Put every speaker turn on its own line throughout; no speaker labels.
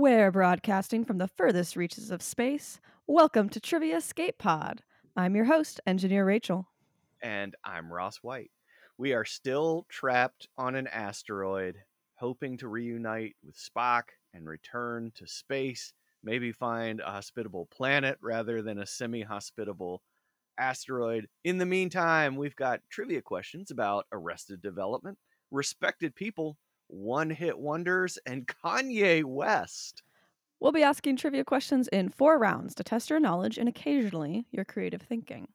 We're broadcasting from the furthest reaches of space. Welcome to Trivia Escape Pod. I'm your host, Engineer Rachel.
And I'm Ross White. We are still trapped on an asteroid, hoping to reunite with Spock and return to space, maybe find a hospitable planet rather than a semi hospitable asteroid. In the meantime, we've got trivia questions about Arrested Development, respected people, one hit wonders, and Kanye West.
We'll be asking trivia questions in four rounds to test your knowledge and occasionally your creative thinking.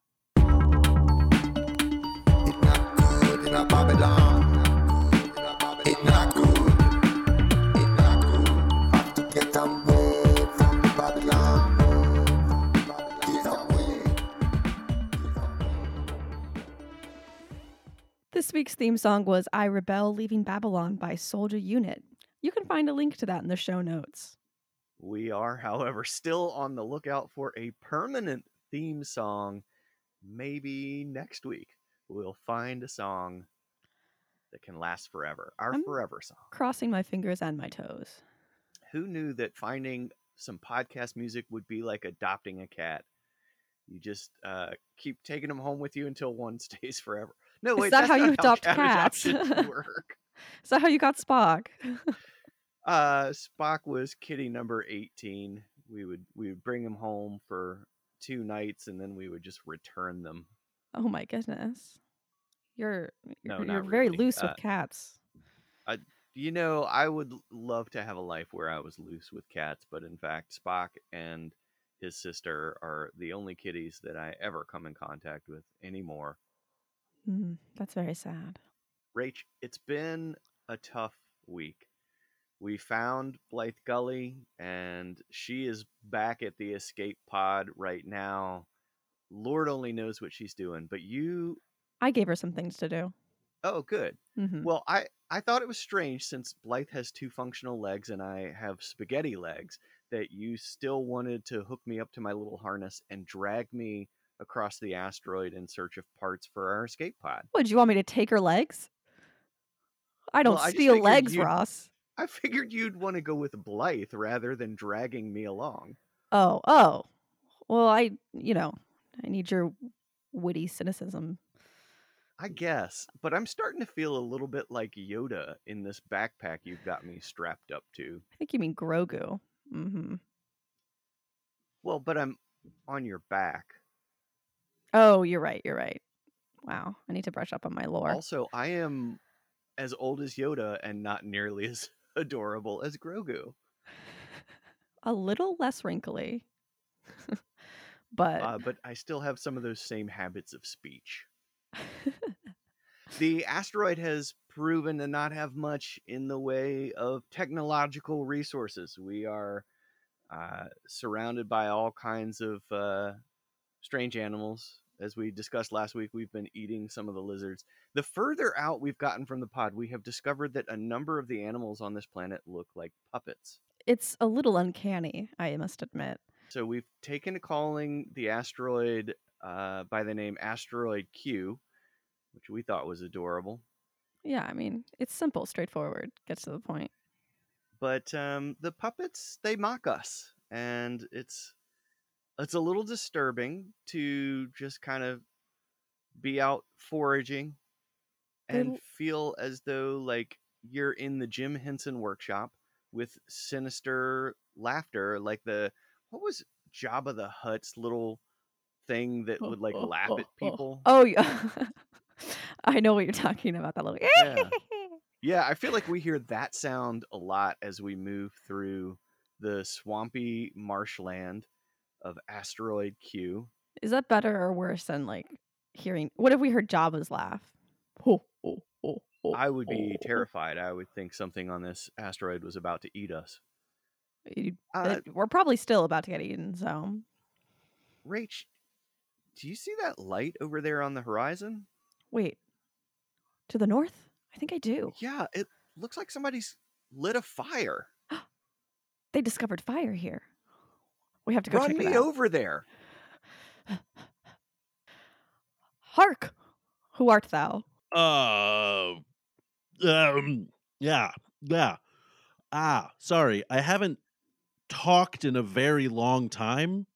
This week's theme song was I Rebel Leaving Babylon by Soldier Unit. You can find a link to that in the show notes.
We are, however, still on the lookout for a permanent theme song. Maybe next week we'll find a song that can last forever. Our
I'm-
forever song.
Crossing my fingers and my toes.
Who knew that finding some podcast music would be like adopting a cat? You just uh, keep taking them home with you until one stays forever. No,
Is that how you adopt
cat
cats?
work.
Is that how you got Spock?
Uh, Spock was kitty number eighteen. We would we would bring him home for two nights, and then we would just return them.
oh my goodness. You're you're,
not
you're very
really.
loose
Uh,
with cats.
I, You know, I would love to have a life where I was loose with cats, but in fact, Spock and his sister are the only kitties that I ever come in contact with anymore.
Mm, that's very sad.
Rach, it's been a tough week. We found Blythe Gully, and she is back at the escape pod right now. Lord only knows what she's doing, but you.
I gave her some things to do.
Oh, good.
hmm
Well, I I thought it was strange since Blythe has two functional legs and I have spaghetti legs that you still wanted to hook me up to my little harness and drag me across the asteroid in search of parts for our escape pod.
What, do you want me to take her legs? I don't
Well,
steal
figured
legs, Ross.
I figured you'd want to go with Blythe rather than dragging me along.
Oh, oh. Well, I, you know, I need your witty cynicism.
I guess, but I'm starting to feel a little bit like Yoda in this backpack you've got me strapped up to.
I think you mean Grogu. Mm-hmm.
Well, but I'm on your back.
Oh, you're right. You're right. Wow. I need to brush up on my lore.
Also, I am as old as Yoda and not nearly as adorable as Grogu.
A little less wrinkly. but
Uh, but I still have some of those same habits of speech. The asteroid has proven to not have much in the way of technological resources. We are uh, surrounded by all kinds of uh, strange animals. As we discussed last week, we've been eating some of the lizards. The further out we've gotten from the pod, we have discovered that a number of the animals on this planet look like puppets.
it's a little uncanny, I must admit.
So we've taken to calling the asteroid uh, by the name Asteroid Q, which we thought was adorable.
Yeah, I mean, it's simple, straightforward, gets to the point.
But um, the puppets they mock us, and it's it's a little disturbing to just kind of be out foraging and feel as though like you're in the Jim Henson workshop with sinister laughter, like the what was Jabba the Hutt's little thing that would like laugh at people.
Oh, yeah. I know what you're talking about. That little.
Yeah. Yeah, I feel like we hear that sound a lot as we move through the swampy marshland of asteroid Q.
Is that better or worse than like hearing? What if we heard Jabba's laugh? Ho, ho, ho, ho,
I would be
ho.
terrified. I would think something on this asteroid was about to eat us.
You-
Uh,
it- we're probably still about to get eaten. So
Rach, do you see that light over there on the horizon?
wait, to the north? I think I do.
Yeah, it looks like somebody's lit a fire.
They discovered fire here. We have to go
Run
check
me
it out.
over there.
Hark! Who art thou?
Uh, um, yeah, yeah. Ah, sorry, I haven't talked in a very long time.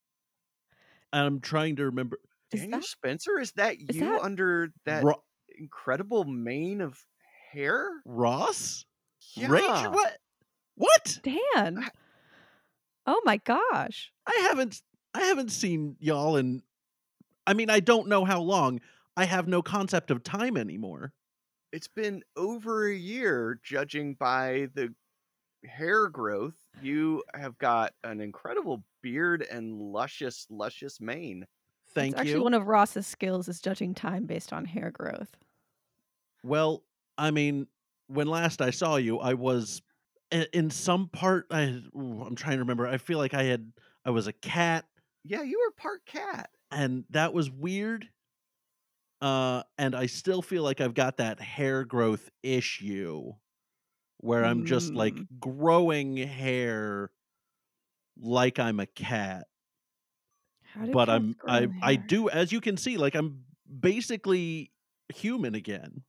And I'm trying to remember.
Is
Daniel
that
Spencer, is that
is
you
that-
under that
Ro-
incredible mane of hair?
Ross?
Yeah.
Rach? What? What?
Dan?
I-
Oh my gosh.
I haven't I haven't seen y'all in I mean, I don't know how long. I have no concept of time anymore.
It's been over a year, judging by the hair growth. You have got an incredible beard and luscious, luscious mane.
Thank
it's actually
you.
one of Ross's skills is judging time based on hair growth.
Well, I mean, when last I saw you, I was i- in some part. I ooh, I'm trying to remember. I feel like I had I was a cat,
Yeah, you were part cat.
and that was weird. Uh, and I still feel like I've got that hair growth issue, where I'm just like
Mm.
growing hair, like I'm a cat. But I'm I
in
I do as you can see, like I'm basically human again.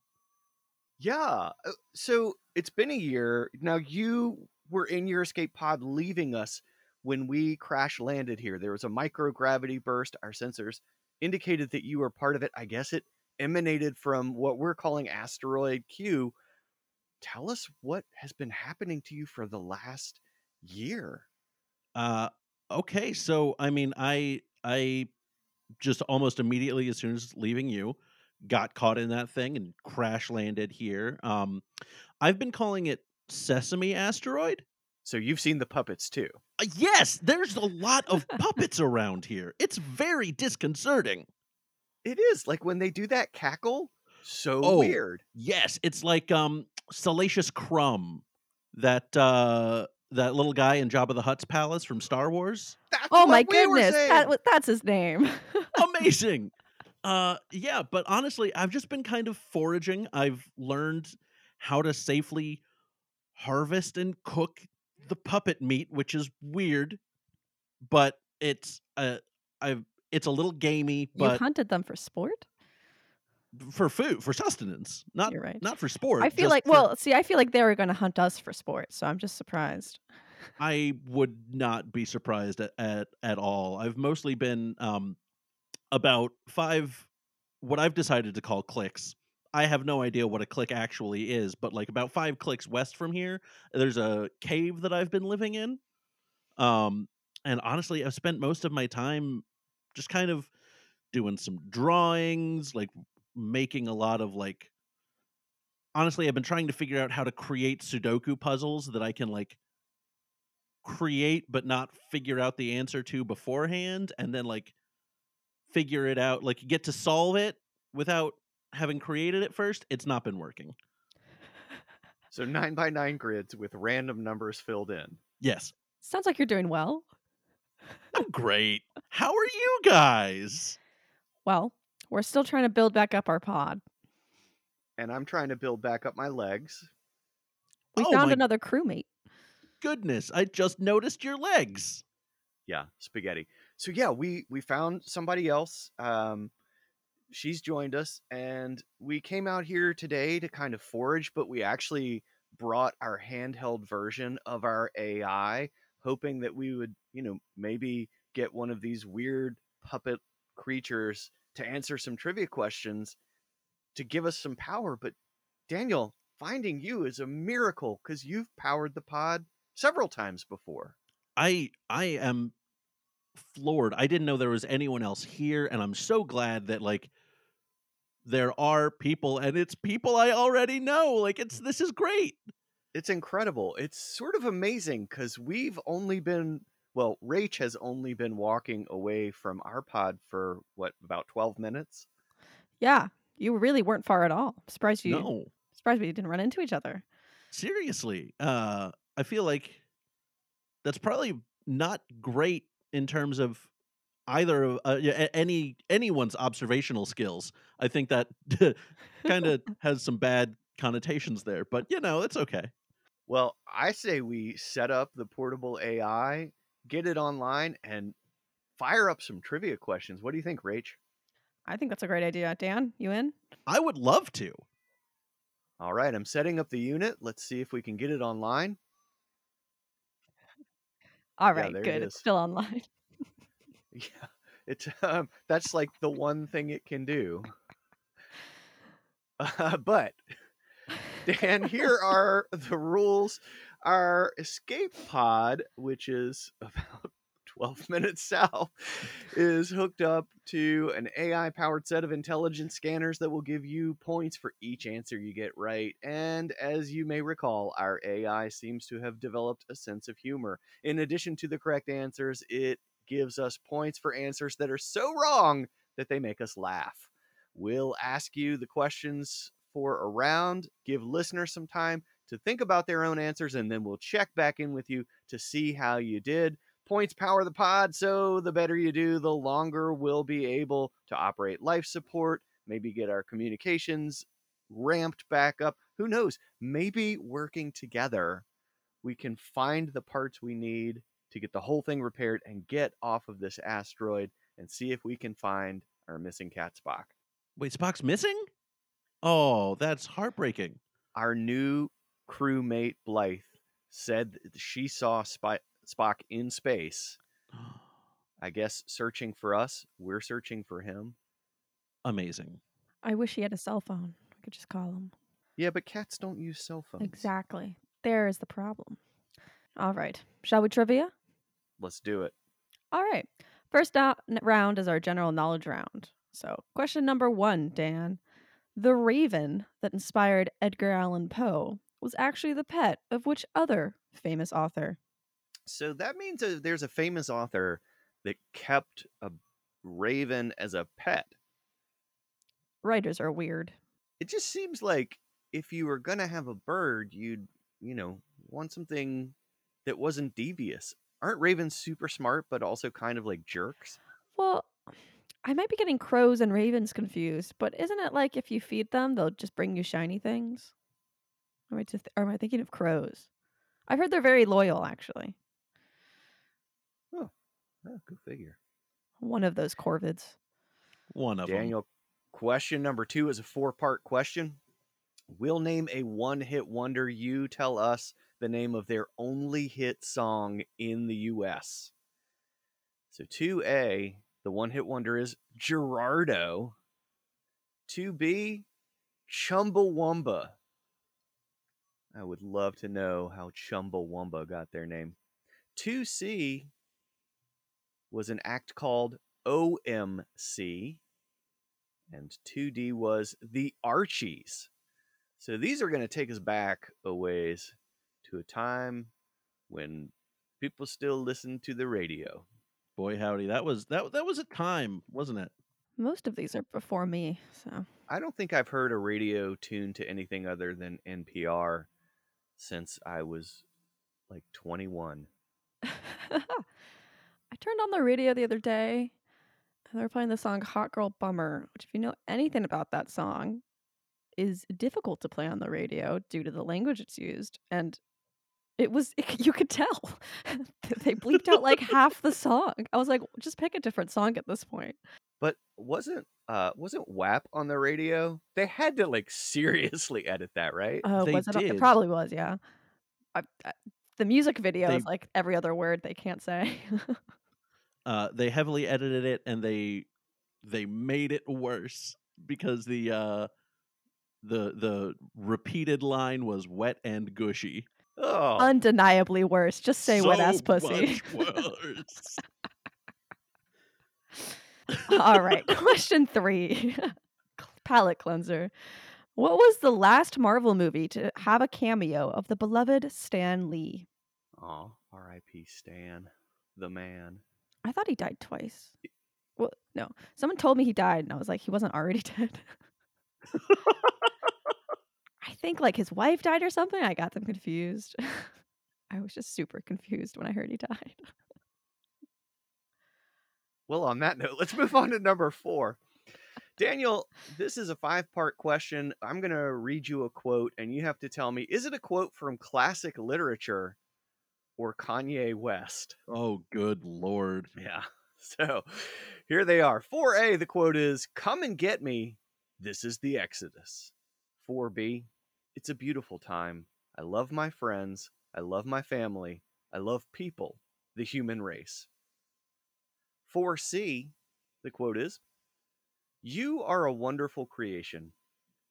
Yeah. uh, So it's been a year. Now you were in your escape pod leaving us when we crash landed here. There was a microgravity burst. Our sensors indicated that you were part of it. I guess it emanated from what we're calling asteroid Q. Tell us what has been happening to you for the last year.
Uh okay, so I mean I I just almost immediately as soon as leaving you got caught in that thing and crash landed here. Um I've been calling it Sesame asteroid.
So you've seen the puppets too.
Uh, yes, there's a lot of puppets around here. It's very disconcerting.
It is like when they do that cackle, so
Oh.
weird.
Yes, it's like um Salacious Crumb, that uh that little guy in Jabba the Hutt's palace from Star Wars.
That's
Oh my
we
goodness.
saying.
That, wa- that's his name.
Amazing. Uh yeah, but honestly, I've just been kind of foraging. I've learned how to safely harvest and cook the puppet meat, which is weird, but it's uh I've it's a little gamey,
you hunted them for sport?
for food, for sustenance, not
You're right.
not for sport.
I feel like
for-
well, see, I feel like they were going to hunt us for sport, so I'm just surprised.
I would not be surprised at, at at all. I've mostly been um about five what I've decided to call clicks. I have no idea what a click actually is, but like about five clicks west from here, there's a cave that I've been living in. Um and honestly, I've spent most of my time just kind of doing some drawings, like making a lot of like honestly, I've been trying to figure out how to create Sudoku puzzles that I can like create but not figure out the answer to beforehand and then like figure it out like you get to solve it without having created it first it's not been working
So nine by nine grids with random numbers filled in.
yes
Sounds like you're doing well.
i'm great how are you guys
Well, we're still trying to build back up our pod.
And I'm trying to build back up my legs.
We
Oh
found
my
another crewmate.
goodness i just noticed your legs
Yeah, spaghetti. So yeah, we we found somebody else. Um, she's joined us, and we came out here today to kind of forage, but we actually brought our handheld version of our AI, hoping that we would, you know, maybe get one of these weird puppet creatures to answer some trivia questions to give us some power. But Daniel, finding you is a miracle because you've powered the pod several times before.
i i am floored i didn't know there was anyone else here and i'm so glad that like there are people and it's people i already know like it's this is great
it's incredible. It's sort of amazing because we've only been well, Rach has only been walking away from our pod for what about twelve minutes?
Yeah, you really weren't far at all. Surprised you.
no
Surprised we didn't run into each other.
seriously uh i feel like that's probably not great in terms of either of uh, any anyone's observational skills i think that kind of has some bad connotations there but you know it's okay
Well, I say we set up the portable AI, get it online, and fire up some trivia questions. What do you think, Rach?
I think that's a great idea. Dan, you in?
i would love to
All right, I'm setting up the unit. Let's see if we can get it online.
All
Yeah,
right,
it
good. It's still online.
Yeah, it's um, that's like the one thing it can do. Uh, but Dan, here are the rules. Our escape pod, which is about 12 minutes south, is hooked up to an AI powered set of intelligence scanners that will give you points for each answer you get right. And as you may recall, our AI seems to have developed a sense of humor. In addition to the correct answers, it gives us points for answers that are so wrong that they make us laugh. We'll ask you the questions for a round, give listeners some time to think about their own answers, and then we'll check back in with you to see how you did. Points power the pod, so the better you do, the longer we'll be able to operate life support, maybe get our communications ramped back up. Who knows? Maybe working together, we can find the parts we need to get the whole thing repaired and get off of this asteroid and see if we can find our missing cat Spock.
Wait, Spock's missing? Oh, that's heartbreaking.
Our new crewmate Blythe said that she saw Spy- Spock in space. I guess searching for us, we're searching for him.
Amazing.
I wish he had a cell phone. I could just call him.
Yeah, but cats don't use cell phones.
Exactly. There is the problem. All right. Shall we trivia?
Let's do it.
All right. First out round is our general knowledge round. So, question number one, Dan. The raven that inspired Edgar Allan Poe was actually the pet of which other famous author?
So that means that there's a famous author that kept a raven as a pet.
Writers are weird.
It just seems like if you were going to have a bird, you'd, you know, want something that wasn't devious. Aren't ravens super smart, but also kind of like jerks?
Well, I might be getting crows and ravens confused, but isn't it like if you feed them, they'll just bring you shiny things? Or am I, just, or am I thinking of crows? I've heard they're very loyal, actually.
Oh, go figure.
One of those corvids.
One of them.
Daniel, question number two is a four part question. We'll name a one hit wonder. You tell us the name of their only hit song in the US. So 2A, the one hit wonder is Gerardo. 2B, Chumbawamba. I would love to know how Chumbawamba got their name. 2C was an act called OMC, and 2D was the Archies. So these are going to take us back a ways to a time when people still listened to the radio.
Boy howdy, that was that that was a time, wasn't it?
Most of these are before me, so.
I don't think I've heard a radio tuned to anything other than NPR since I was like 21.
I turned on the radio the other day and they were playing the song Hot Girl Bummer, which, if you know anything about that song, is difficult to play on the radio due to the language it's used. And it was, you could tell. they bleeped out like half the song. I was like, just pick a different song at this point.
But wasn't uh wasn't WAP on the radio? They had to like seriously edit that, right?
Oh,
They
was it? It
did.
probably was, yeah. I, I, the music video
They-
is like every other word they can't say.
Uh, they heavily edited it and they they made it worse because the uh, the the repeated line was wet and gushy.
oh,
Undeniably worse. Just say wet ass pussy.
much worse.
All right, question three palette cleanser. What was the last Marvel movie to have a cameo of the beloved Stan Lee?
oh, R.I.P. Stan, the man.
I thought he died twice. Well, no. Someone told me he died, and I was like, he wasn't already dead. I think like his wife died or something. I got them confused. I was just super confused when I heard he died.
Well, on that note, let's move on to number four. Daniel, this is a five part question. I'm going to read you a quote, and you have to tell me is it a quote from classic literature or Kanye West?
oh, good lord!
Yeah. So here they are. 4A, the quote is Come and get me. This is the Exodus. 4B, It's a beautiful time. I love my friends. I love my family. I love people. the human race. 4C, the quote is You are a wonderful creation.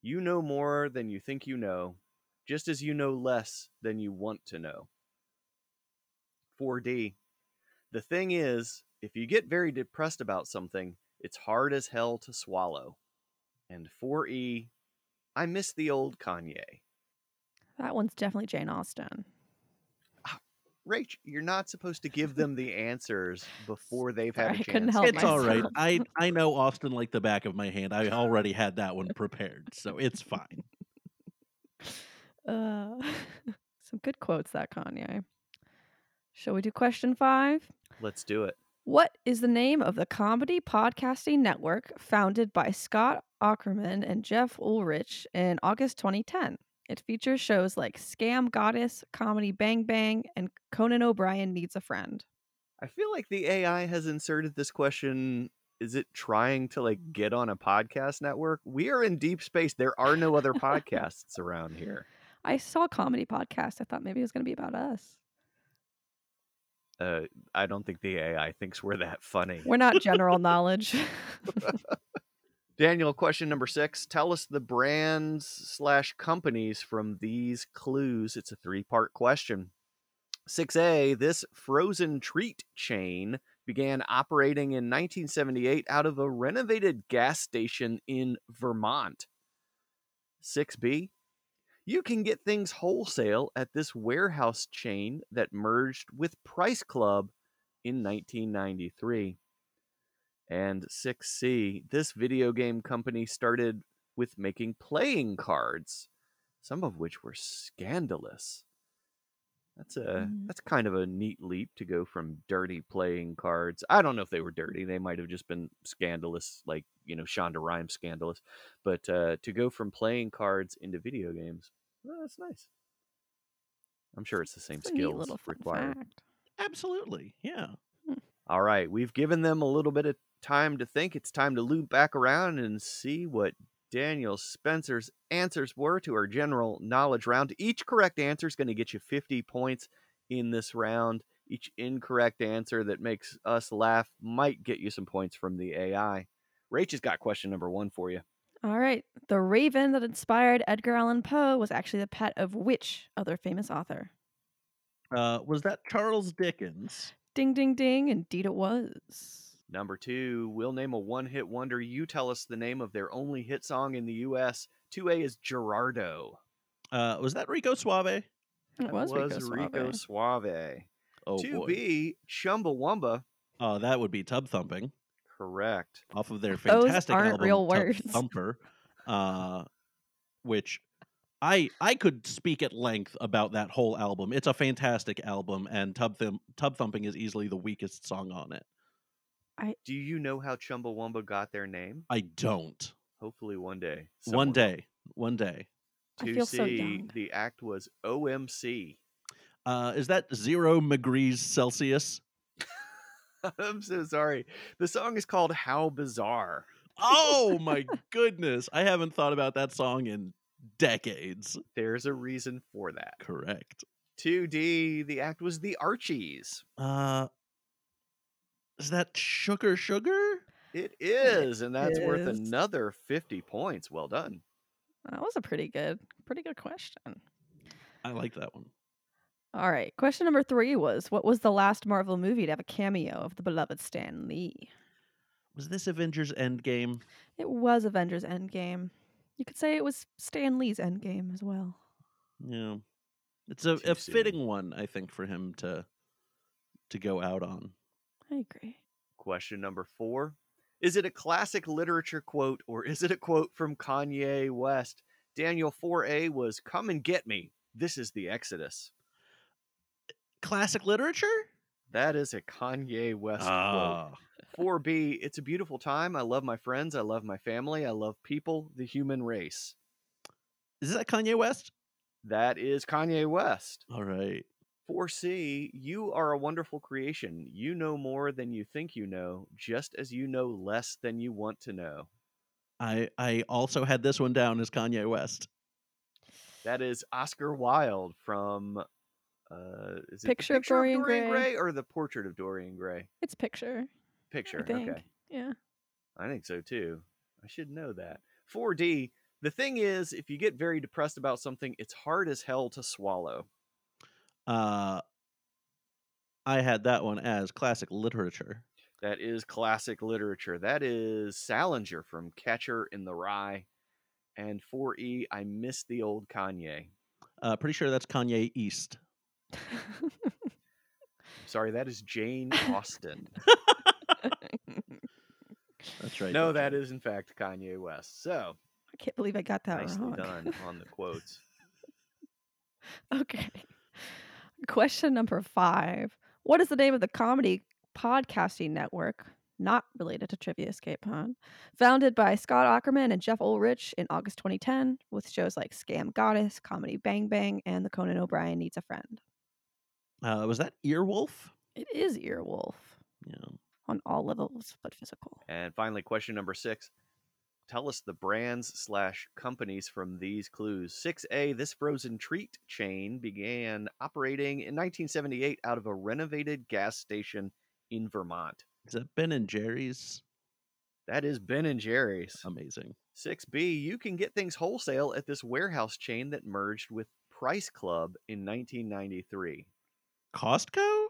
You know more than you think you know, just as you know less than you want to know. 4D, the thing is, if you get very depressed about something, it's hard as hell to swallow. And 4E, I miss the old Kanye.
That one's definitely Jane Austen.
Rach, you're not supposed to give them the answers before they've had
Sorry,
a
I couldn't
chance.
help
it's all right. I I know Austen like the back of my hand. I already had that one prepared, so it's fine.
Uh, some good quotes, that Kanye. Shall we do question five?
Let's do it.
What is the name of the comedy podcasting network founded by Scott Aukerman and Jeff Ullrich in August 2010? It features shows like Scam Goddess, Comedy Bang Bang, and Conan O'Brien Needs a Friend.
I feel like the AI has inserted this question. Is it trying to like get on a podcast network? We are in deep space. There are no other podcasts around here.
I saw a comedy podcast. I thought maybe it was going to be about us.
Uh, I don't think the AI thinks we're that funny.
We're not general knowledge.
Daniel, question number six. Tell us the brands slash companies from these clues. It's a three part question. 6A, this frozen treat chain began operating in 1978 out of a renovated gas station in Vermont. 6B, you can get things wholesale at this warehouse chain that merged with Price Club in 1993. And 6C, this video game company started with making playing cards, some of which were scandalous. That's a
Mm.
that's kind of a neat leap to go from dirty playing cards. I don't know if they were dirty; they might have just been scandalous, like you know Shonda Rhimes scandalous. But uh, to go from playing cards into video games, well, that's nice. I'm sure it's the same
It's
skills
little
required.
fact.
Absolutely, yeah.
All right, we've given them a little bit of time to think. It's time to loop back around and see what Daniel Spencer's answers were to our general knowledge round. Each correct answer is going to get you 50 points in this round. Each incorrect answer that makes us laugh might get you some points from the AI. Rach has got question number one for you.
All right. The raven that inspired Edgar Allan Poe was actually the pet of which other famous author?
Uh, was that Charles Dickens?
Ding, ding, ding. Indeed, it was.
Number two, we'll name a one hit wonder. You tell us the name of their only hit song in the U.S. 2A is Gerardo.
Uh, was that Rico Suave?
It
That
was, Rico,
Rico
Suave.
Suave.
Oh
to
boy.
be Chumbawamba.
Oh, that would be Tub Thumping
Correct.
off of their
Those
fantastic
aren't
album
real
Tub
words.
Thumper, uh, which I I could speak at length about that whole album. It's a fantastic album, and Tub Thump, Tub Thumping is easily the weakest song on it.
I Do you know how Chumbawamba got their name?
I don't.
Hopefully one day.
One
someone
day, one day.
I
will.
feel
2C,
so young.
the act was OMC.
Uh, is that zero degrees Celsius?
I'm so sorry. The song is called How Bizarre.
Oh my goodness! I haven't thought about that song in decades.
There's a reason for that.
Correct.
2D, the act was the Archies.
Uh, is that sugar sugar?
It is, and that's worth another 50 points. Well done.
That was a pretty good, pretty good question.
I like that one.
All right. Question number three was What was the last Marvel movie to have a cameo of the beloved Stan Lee?
Was this Avengers Endgame?
It was Avengers Endgame. You could say it was Stan Lee's Endgame as well.
Yeah, it's a, a fitting one, I think, for him to to go out on.
I agree.
Question number four Is it a classic literature quote or is it a quote from Kanye West? Daniel 4A was Come and get me. This is the Exodus.
Classic literature?
That is a Kanye West
Ah,
quote. 4B, it's a beautiful time. I love my friends. I love my family. I love people, the human race.
is that Kanye West?
That is Kanye West.
All right.
4C, you are a wonderful creation. You know more than you think you know, just as you know less than you want to know.
I I also had this one down as Kanye West.
That is Oscar Wilde from Uh, is it
Picture
the
of
picture
Dorian
Dorian
Gray.
Gray or the portrait of Dorian Gray?
It's picture.
Picture.
I think.
Okay.
Yeah.
I think so too. I should know that. 4D. The thing is, if you get very depressed about something, it's hard as hell to swallow.
Uh, I had that one as classic literature.
That is classic literature. That is Salinger from Catcher in the Rye. And 4E, I miss the old Kanye.
Uh, pretty sure that's Kanye East.
Sorry, that is Jane Austen.
That's right.
no, that is in fact Kanye West. So
I can't believe I got that
nicely
wrong.
done on the quotes.
Okay. Question number five. What is the name of the comedy podcasting network, not related to Trivia Escape Pod, founded by Scott Aukerman and Jeff Ullrich in August 2010, with shows like Scam Goddess, Comedy Bang Bang, and The Conan O'Brien Needs a Friend?
Uh, was that Earwolf?
It is Earwolf
Yeah.
on all levels but physical.
And finally, question number six. Tell us the brands slash companies from these clues. 6A, this frozen treat chain began operating in 1978 out of a renovated gas station in Vermont.
Is that Ben and Jerry's?
That is Ben and Jerry's.
Amazing.
6B, you can get things wholesale at this warehouse chain that merged with Price Club in 1993.
Costco?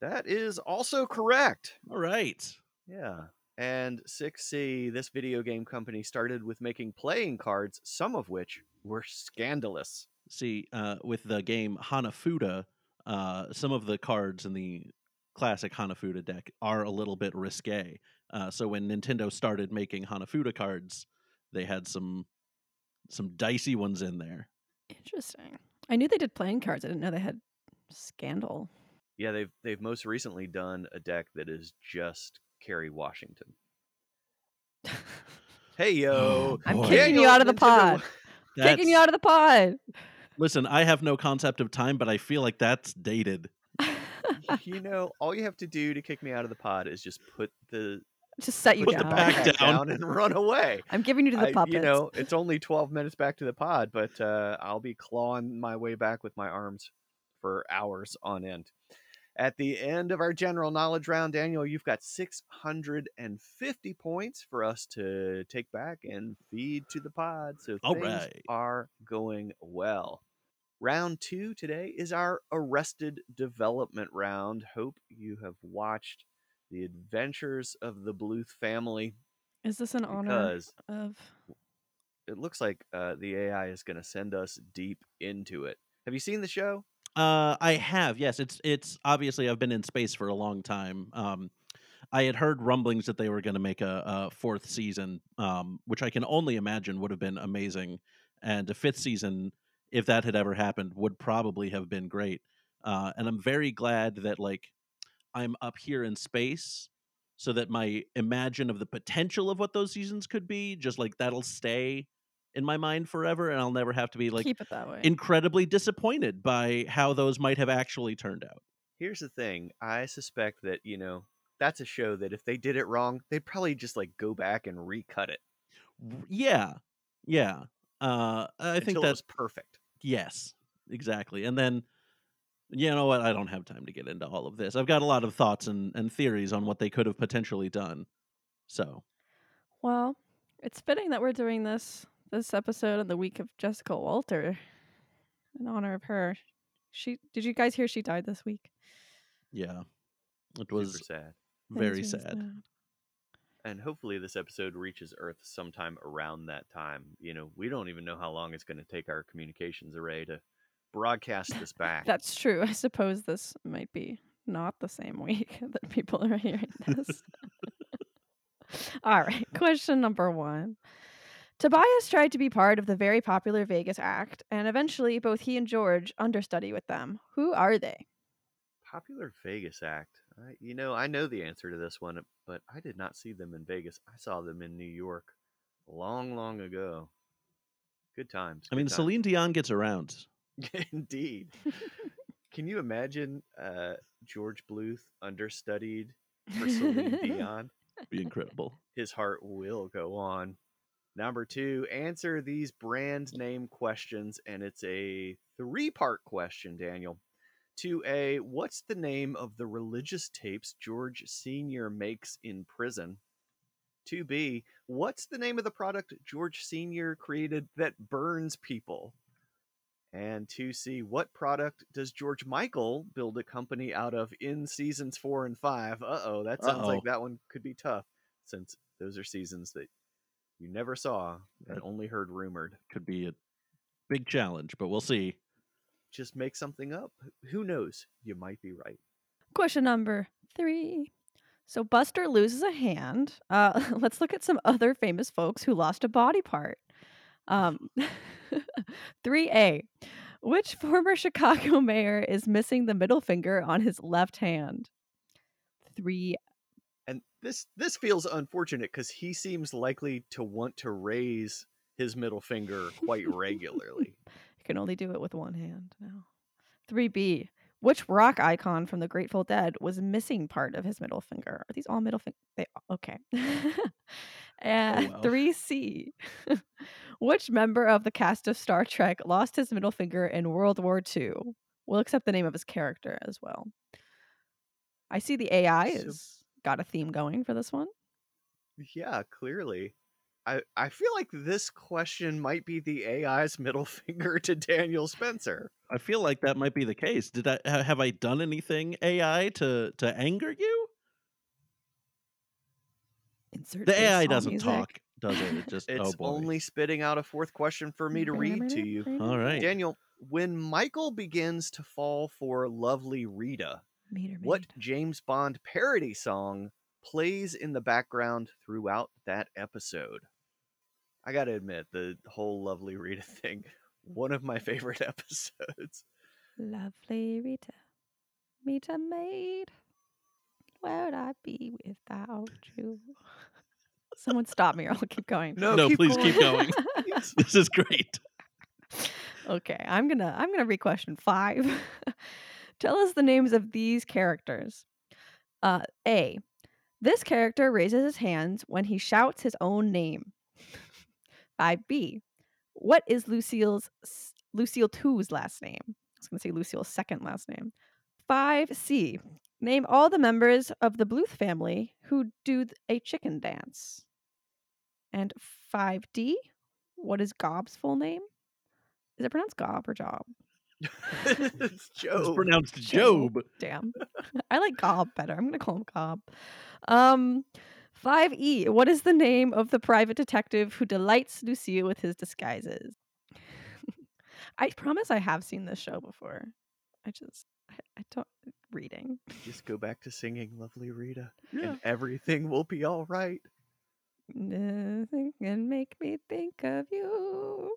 That is also correct.
All right.
Yeah. And 6C, this video game company started with making playing cards, some of which were scandalous.
See, uh, with the game Hanafuda, uh, some of the cards in the classic Hanafuda deck are a little bit risque. Uh, so when Nintendo started making Hanafuda cards, they had some some dicey ones in there.
Interesting. I knew they did playing cards. I didn't know they had Scandal.
Yeah, they've they've most recently done a deck that is just Kerry Washington. Hey yo,
I'm
Boy.
kicking you out of the
Nintendo-
pod. Kicking you out of the pod.
Listen, I have no concept of time, but I feel like that's dated.
you know, all you have to do to kick me out of the pod is just put the
Just set you
Put the
down.
back
backpack
down.
down and run away.
I'm giving you to the
I-
puppets.
you know, it's only 12 minutes back to the pod, but uh, I'll be clawing my way back with my arms for hours on end. At the end of our general knowledge round, Daniel, you've got 650 points for us to take back and feed to the pod. So
All
things
right.
are going well. Round two today is our Arrested Development round. Hope you have watched The Adventures of the Bluth Family
Is this an honor
because
of?
it looks like uh, the AI is going to send us deep into it. Have you seen the show?
Uh, I have. Yes, it's it's obviously I've been in space for a long time. Um, I had heard rumblings that they were going to make a, a fourth season, um, which I can only imagine would have been amazing, and a fifth season, if that had ever happened, would probably have been great. Uh, and I'm very glad that like I'm up here in space, so that my imagine of the potential of what those seasons could be, just like that'll stay in my mind forever, and I'll never have to be like
Keep it that way.
incredibly disappointed by how those might have actually turned out.
Here's the thing I suspect that, you know, that's a show that if they did it wrong, they'd probably just like go back and recut it.
Yeah, yeah. Uh, I think
until it
that
was perfect.
yes, exactly. And then, you know what? I don't have time to get into all of this. I've got a lot of thoughts and, and theories on what they could have potentially done. So
well, it's fitting that we're doing this this episode on the week of Jessica Walter in honor of her. She did you guys hear she died this week?
yeah, it
Super
was
sad.
Very
is really
sad.
And hopefully this episode reaches Earth sometime around that time. You know, we don't even know how long it's going to take our communications array to broadcast this back.
That's true. I suppose this might be not the same week that people are hearing this. All right. Question number one. Tobias tried to be part of the very popular Vegas act, and eventually both he and George understudy with them. Who are they?
Popular Vegas act. I, you know, I know the answer to this one, but I did not see them in Vegas. I saw them in New York long, long ago. Good times.
I mean,
times.
Celine Dion gets around.
Indeed. Can you imagine uh, George Bluth understudied for Celine Dion?
Be incredible.
His heart will go on. Number two, answer these brand name questions, and it's a three part question, Daniel. 2A, what's the name of the religious tapes George Sr. makes in prison? 2B, what's the name of the product George Sr. created that burns people? And 2C, what product does George Michael build a company out of in seasons four and five? Uh oh, that sounds
Uh-oh.
like that one could be tough since those are seasons that you never saw and only heard rumored.
Could be a big challenge, but we'll see.
Just make something up. Who knows? You might be right.
Question number three. So Buster loses a hand. Uh, let's look at some other famous folks who lost a body part. Um, 3A. Which former Chicago mayor is missing the middle finger on his left hand? 3.
This this feels unfortunate because he seems likely to want to raise his middle finger quite regularly.
You can only do it with one hand now. 3B. Which rock icon from the Grateful Dead was missing part of his middle finger? Are these all middle finger? They okay. Oh, and
wow.
3C. Which member of the cast of Star Trek lost his middle finger in World War II? We'll accept the name of his character as well. I see the AI has got a theme going for this one.
yeah, clearly. I, I feel like this question might be the AI's middle finger to Daniel Spencer.
I feel like that might be the case. Did I have I done anything AI to to anger you?
Insert
The AI doesn't
music.
talk, does it? It just
It's
oh boy.
only spitting out a fourth question for me to read to you.
All right.
Daniel, when Michael begins to fall for lovely Rita,
Meter
what
maid.
James Bond parody song plays in the background throughout that episode? I got to admit, the whole lovely Rita thing, one of my favorite episodes.
Lovely Rita, Rita maid, where would I be without you? Someone stop me or I'll keep going.
No, no, please keep going. this is great.
okay, I'm gonna I'm gonna re-question five. Tell us the names of these characters. Uh, A. This character raises his hands when he shouts his own name. 5B. What is Lucille's Lucille 2's last name? I was going to say Lucille's second last name. 5C. Name all the members of the Bluth family who do a chicken dance. And 5D. What is Gob's full name? Is it pronounced Gob or Job?
it's Job.
It's
Joe.
pronounced
Job.
Job.
Damn. I like Gob better. I'm going to call him Gob. Um, 5E. What is the name of the private detective who delights Lucille with his disguises? I promise I have seen this show before. I just, I, I don't, reading.
Just go back to singing lovely Rita,
Yeah.
and everything will be all right.
Nothing can make me think of you.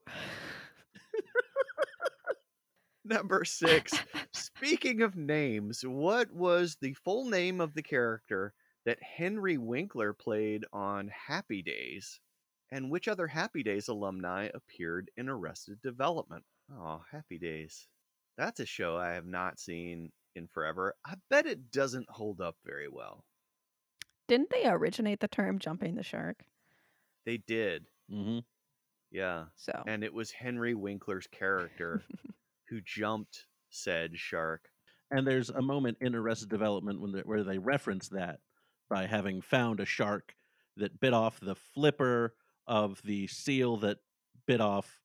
Number six. Speaking of names, what was the full name of the character that Henry Winkler played on Happy Days? And which other Happy Days alumni appeared in Arrested Development? Oh, Happy Days. That's a show I have not seen in forever. I bet it doesn't hold up very well.
Didn't they originate the term jumping the shark?
They did.
hmm
Yeah.
So,
And it was Henry Winkler's character who jumped said shark.
And there's a moment in Arrested Development when they, where they reference that by having found a shark that bit off the flipper of the seal that bit off,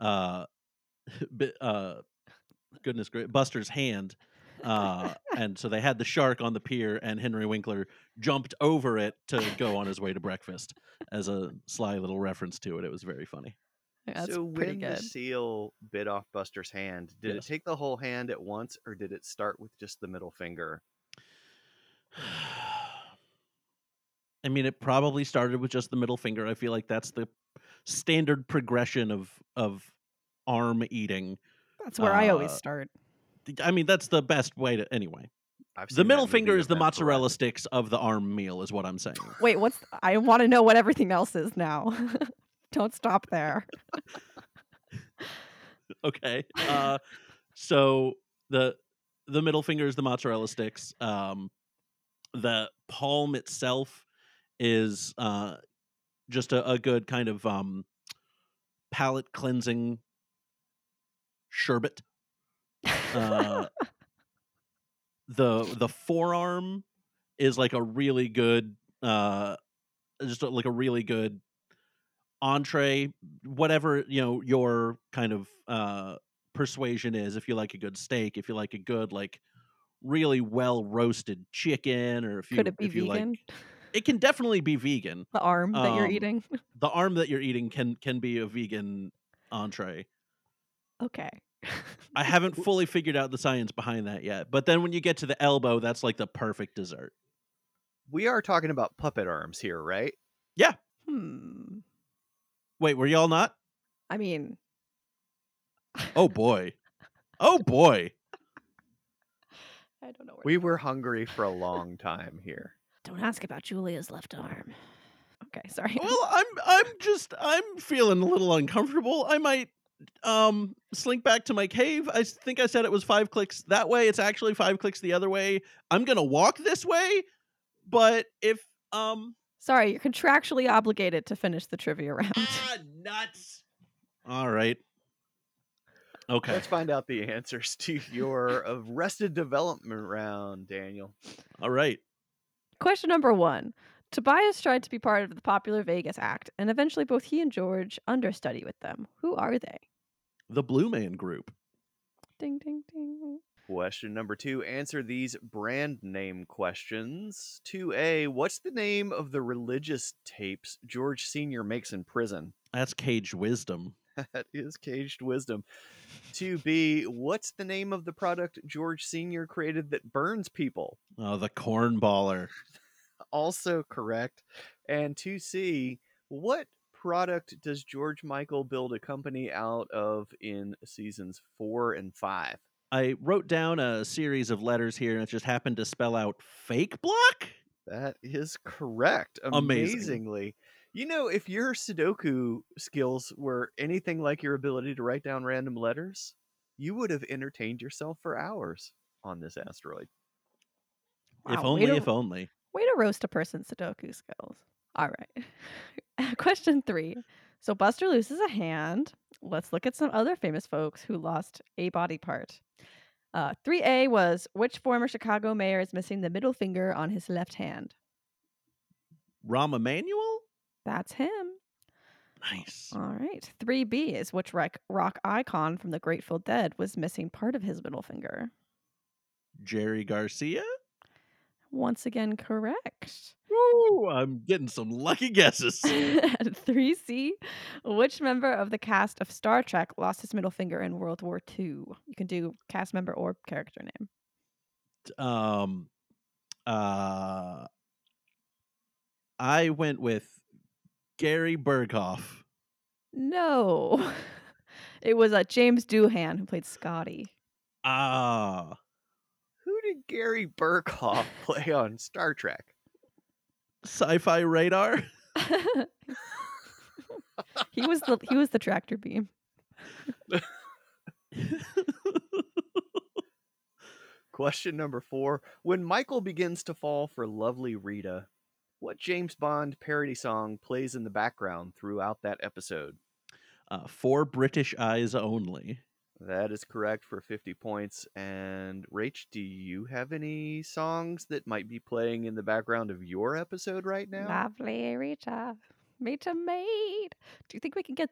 uh, bit, uh, goodness Buster's hand. Uh, and so they had the shark on the pier, and Henry Winkler jumped over it to go on his way to breakfast as a sly little reference to it. It was very funny.
That's
so when the seal bit off Buster's hand, did
Yes.
it take the whole hand at once, or did it start with just the middle finger?
I mean, it probably started with just the middle finger. I feel like that's the standard progression of of arm eating.
That's where I always
uh,
start.
I mean, that's the best way to anyway. The middle finger is the mozzarella sticks of the arm meal, is what I'm saying.
Wait, what's? I want to know what everything else is now. Don't stop there.
okay. Uh, so the the middle finger is the mozzarella sticks. Um, the palm itself is uh, just a, a good kind of um, palate cleansing sherbet. Uh, the the forearm is like a really good uh just a- like a really good entree whatever you know your kind of uh persuasion is if you like a good steak if you like a good like really well roasted chicken or if you
Could it be
if
vegan?
like it can definitely be vegan
the arm that you're
um,
eating.
the arm that you're eating can can be a vegan entree
okay.
I haven't fully figured out the science behind that yet. But then when you get to the elbow, that's like the perfect dessert.
We are talking about puppet arms here, right? Yeah.
Hmm.
Wait, were y'all not?
I mean,
Oh boy. Oh boy.
I don't know where.
We were
go.
hungry for a long time here.
Don't ask about Julia's left arm. Okay, sorry.
Well, I'm I'm just I'm feeling a little uncomfortable. I might um slink back to my cave. I think I said it was 5 clicks that way. It's actually 5 clicks the other way. I'm going to walk this way, but if um
Sorry, you're contractually obligated to finish the trivia round.
ah nuts. All right. Okay.
Let's find out the answers to your arrested development round, Daniel.
All right.
Question number one. Tobias tried to be part of the popular Vegas act, and eventually both he and George understudy with them. Who are they?
The Blue Man Group.
Ding, ding, ding.
Question number two Answer these brand name questions. 2A What's the name of the religious tapes George Sr. makes in prison?
That's caged wisdom.
That is Caged Wisdom. 2B What's the name of the product George Sr. created that burns people?
Oh, the cornballer.
Also correct. And 2C What product does George Michael build a company out of in seasons four and five?
I wrote down a series of letters here and it just happened to spell out Fakeblock.
That is correct.
Amazing.
Amazingly. You know, if your Sudoku skills were anything like your ability to write down random letters, you would have entertained yourself for hours on this asteroid.
if only,
to,
if only.
way to roast a person's Sudoku skills. All right. Question three. So Buster loses a hand. Let's look at some other famous folks who lost a body part. Uh, 3A was which former Chicago mayor is missing the middle finger on his left hand?
Rahm Emanuel?
That's him.
Nice.
All right. 3B is which rock, rock icon from the Grateful Dead was missing part of his middle finger?
Jerry Garcia?
Once again, correct.
Woo, I'm getting some lucky guesses.
and 3C, which member of the cast of Star Trek lost his middle finger in World War II? You can do cast member or character name.
um uh I went with Gary Burghoff.
No. it was uh, James Doohan who played Scotty.
Ah.
Who did Gary Burghoff play on Star Trek?
Sci-fi radar?
he was the he was the tractor beam.
Question number four. When Michael begins to fall for lovely Rita, what James Bond parody song plays in the background throughout that episode?
uh, for British eyes only.
That is correct for 50 points. And Rach, do you have any songs that might be playing in the background of your episode right now?
Lovely Rita, Rita maid. Do you think we can get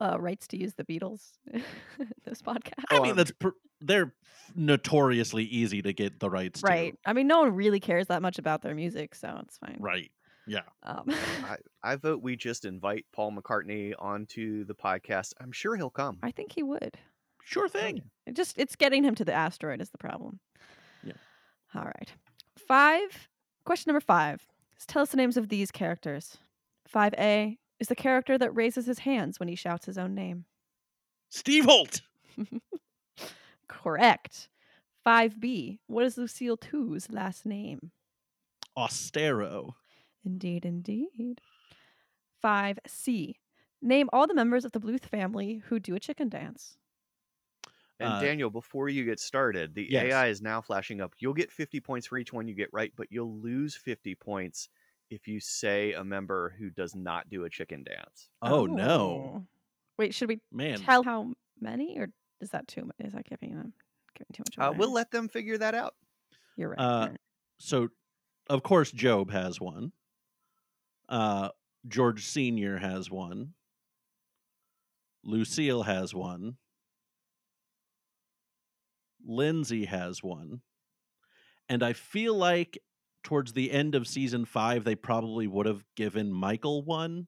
uh, rights to use the Beatles in this podcast?
I mean, that's pr- they're notoriously easy to get the rights
right.
to.
I mean, no one really cares that much about their music, so it's fine.
Right. Yeah.
Um,
I, I vote we just invite Paul McCartney onto the podcast. I'm sure he'll come.
I think he would.
Sure oh, thing.
It just it's getting him to the asteroid is the problem.
Yeah.
All right. Five. Question number five. Just tell us the names of these characters. Five A is the character that raises his hands when he shouts his own name.
Steve Holt.
Correct. Five B. What is Lucille 2's last name?
Austero.
Indeed, indeed. Five C. Name all the members of the Bluth family who do a chicken dance.
And
Uh,
Daniel, before you get started, the
yes.
AI is now flashing up. You'll get 50 points for each one you get right, but you'll lose 50 points if you say a member who does not do a chicken dance.
Oh, no.
Oh. Wait, should we
Man.
tell how many, or is that too much? Is that giving them giving too much
Uh, we'll let them figure that out.
You're right.
Uh,
right.
So, of course, Job has one. Uh, George Senior has one. Lucille has one. Lindsay has one. And I feel like towards the end of season five, they probably would have given Michael one,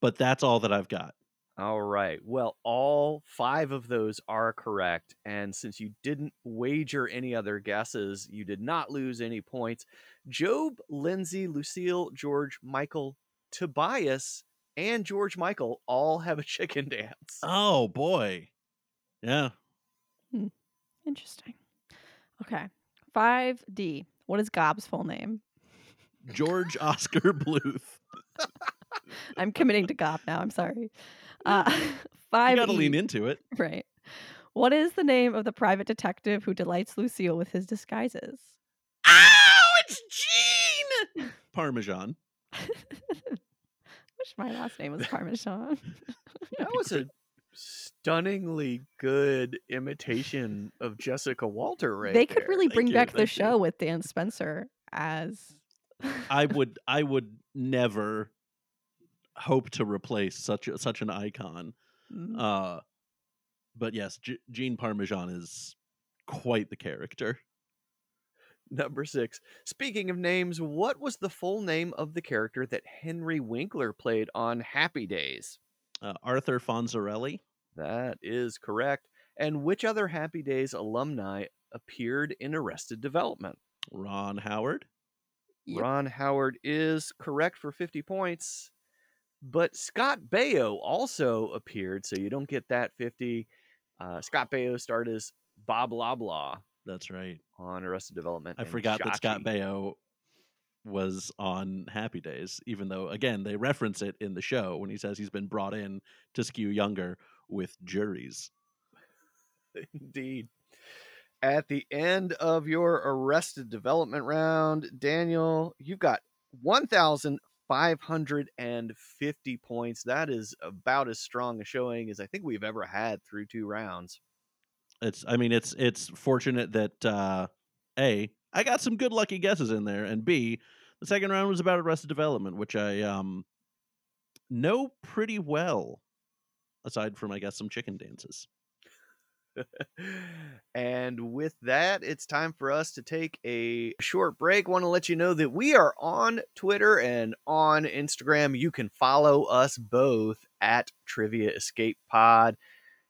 but that's all that I've got.
All right. Well, all five of those are correct. And since you didn't wager any other guesses, you did not lose any points. Job, Lindsay, Lucille, George, Michael, Tobias, and George Michael all have a chicken dance.
Oh boy. Yeah. Hmm.
Interesting. Okay. 5D. What is Gob's full name?
George Oscar Bluth.
I'm committing to Gob now. I'm sorry. Uh, 5
You got to lean into it.
Right. What is the name of the private detective who delights Lucille with his disguises?
Oh, It's Gene! Parmesan.
I Wish my last name was Parmesan.
That was a stunningly good imitation of Jessica Walter right
they could
there.
really
Thank
bring
you,
back the
thank you.
show with Dan Spencer as.
I would I would never hope to replace such a, such an icon.
Mm.
Uh but yes, G- Gene Parmesan is quite the character.
Number six. Speaking of names, what was the full name of the character that Henry Winkler played on Happy Days?
Uh, Arthur Fonzarelli.
That is correct. And which other Happy Days alumni appeared in Arrested Development?
Ron Howard.
Yep.
Ron Howard is correct for 50 points. But Scott Baio also appeared, so you don't get that 50. Uh, Scott Baio starred as Bob Loblaw
That's right.
on Arrested Development.
I
and
forgot that Scott
Chachi.
Baio was on Happy Days, even though again they reference it in the show when he says he's been brought in to skew younger with juries.
Indeed. At the end of your Arrested Development round, Daniel, you've got 1,550 points. That is about as strong a showing as I think we've ever had through two rounds.
It's I mean it's it's fortunate that uh A, I got some good lucky guesses in there, and B, the second round was about Arrested Development, which I um know pretty well, aside from I guess some chicken dances.
and with that, it's time for us to take a short break. Want to let you know that we are on Twitter and on Instagram. You can follow us both at Trivia Escape Pod.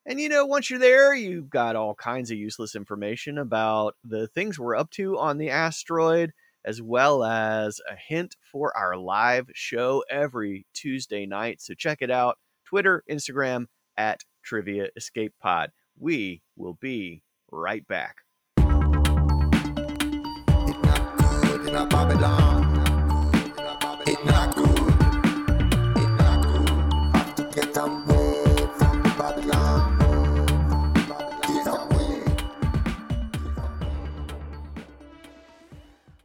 And you know, once you're there, you've got all kinds of useless information about the things we're up to on the asteroid, as well as a hint for our live show every Tuesday night. So check it out Twitter, Instagram at Trivia Escape Pod. We will be right back.
It. It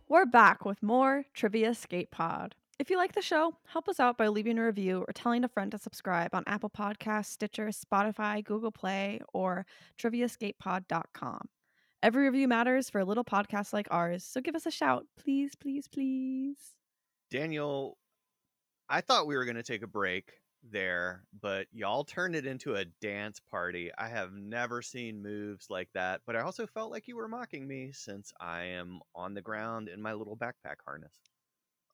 We're back with more Trivia Escape Pod. If you like the show, help us out by leaving a review or telling a friend to subscribe on Apple Podcasts, Stitcher, Spotify, Google Play, or triviaescapepod.com. Every review matters for a little podcast like ours, so give us a shout, please, please, please.
Daniel, I thought we were going to take a break there, but y'all turned it into a dance party. I have never seen moves like that, but I also felt like you were mocking me since I am on the ground in my little backpack harness.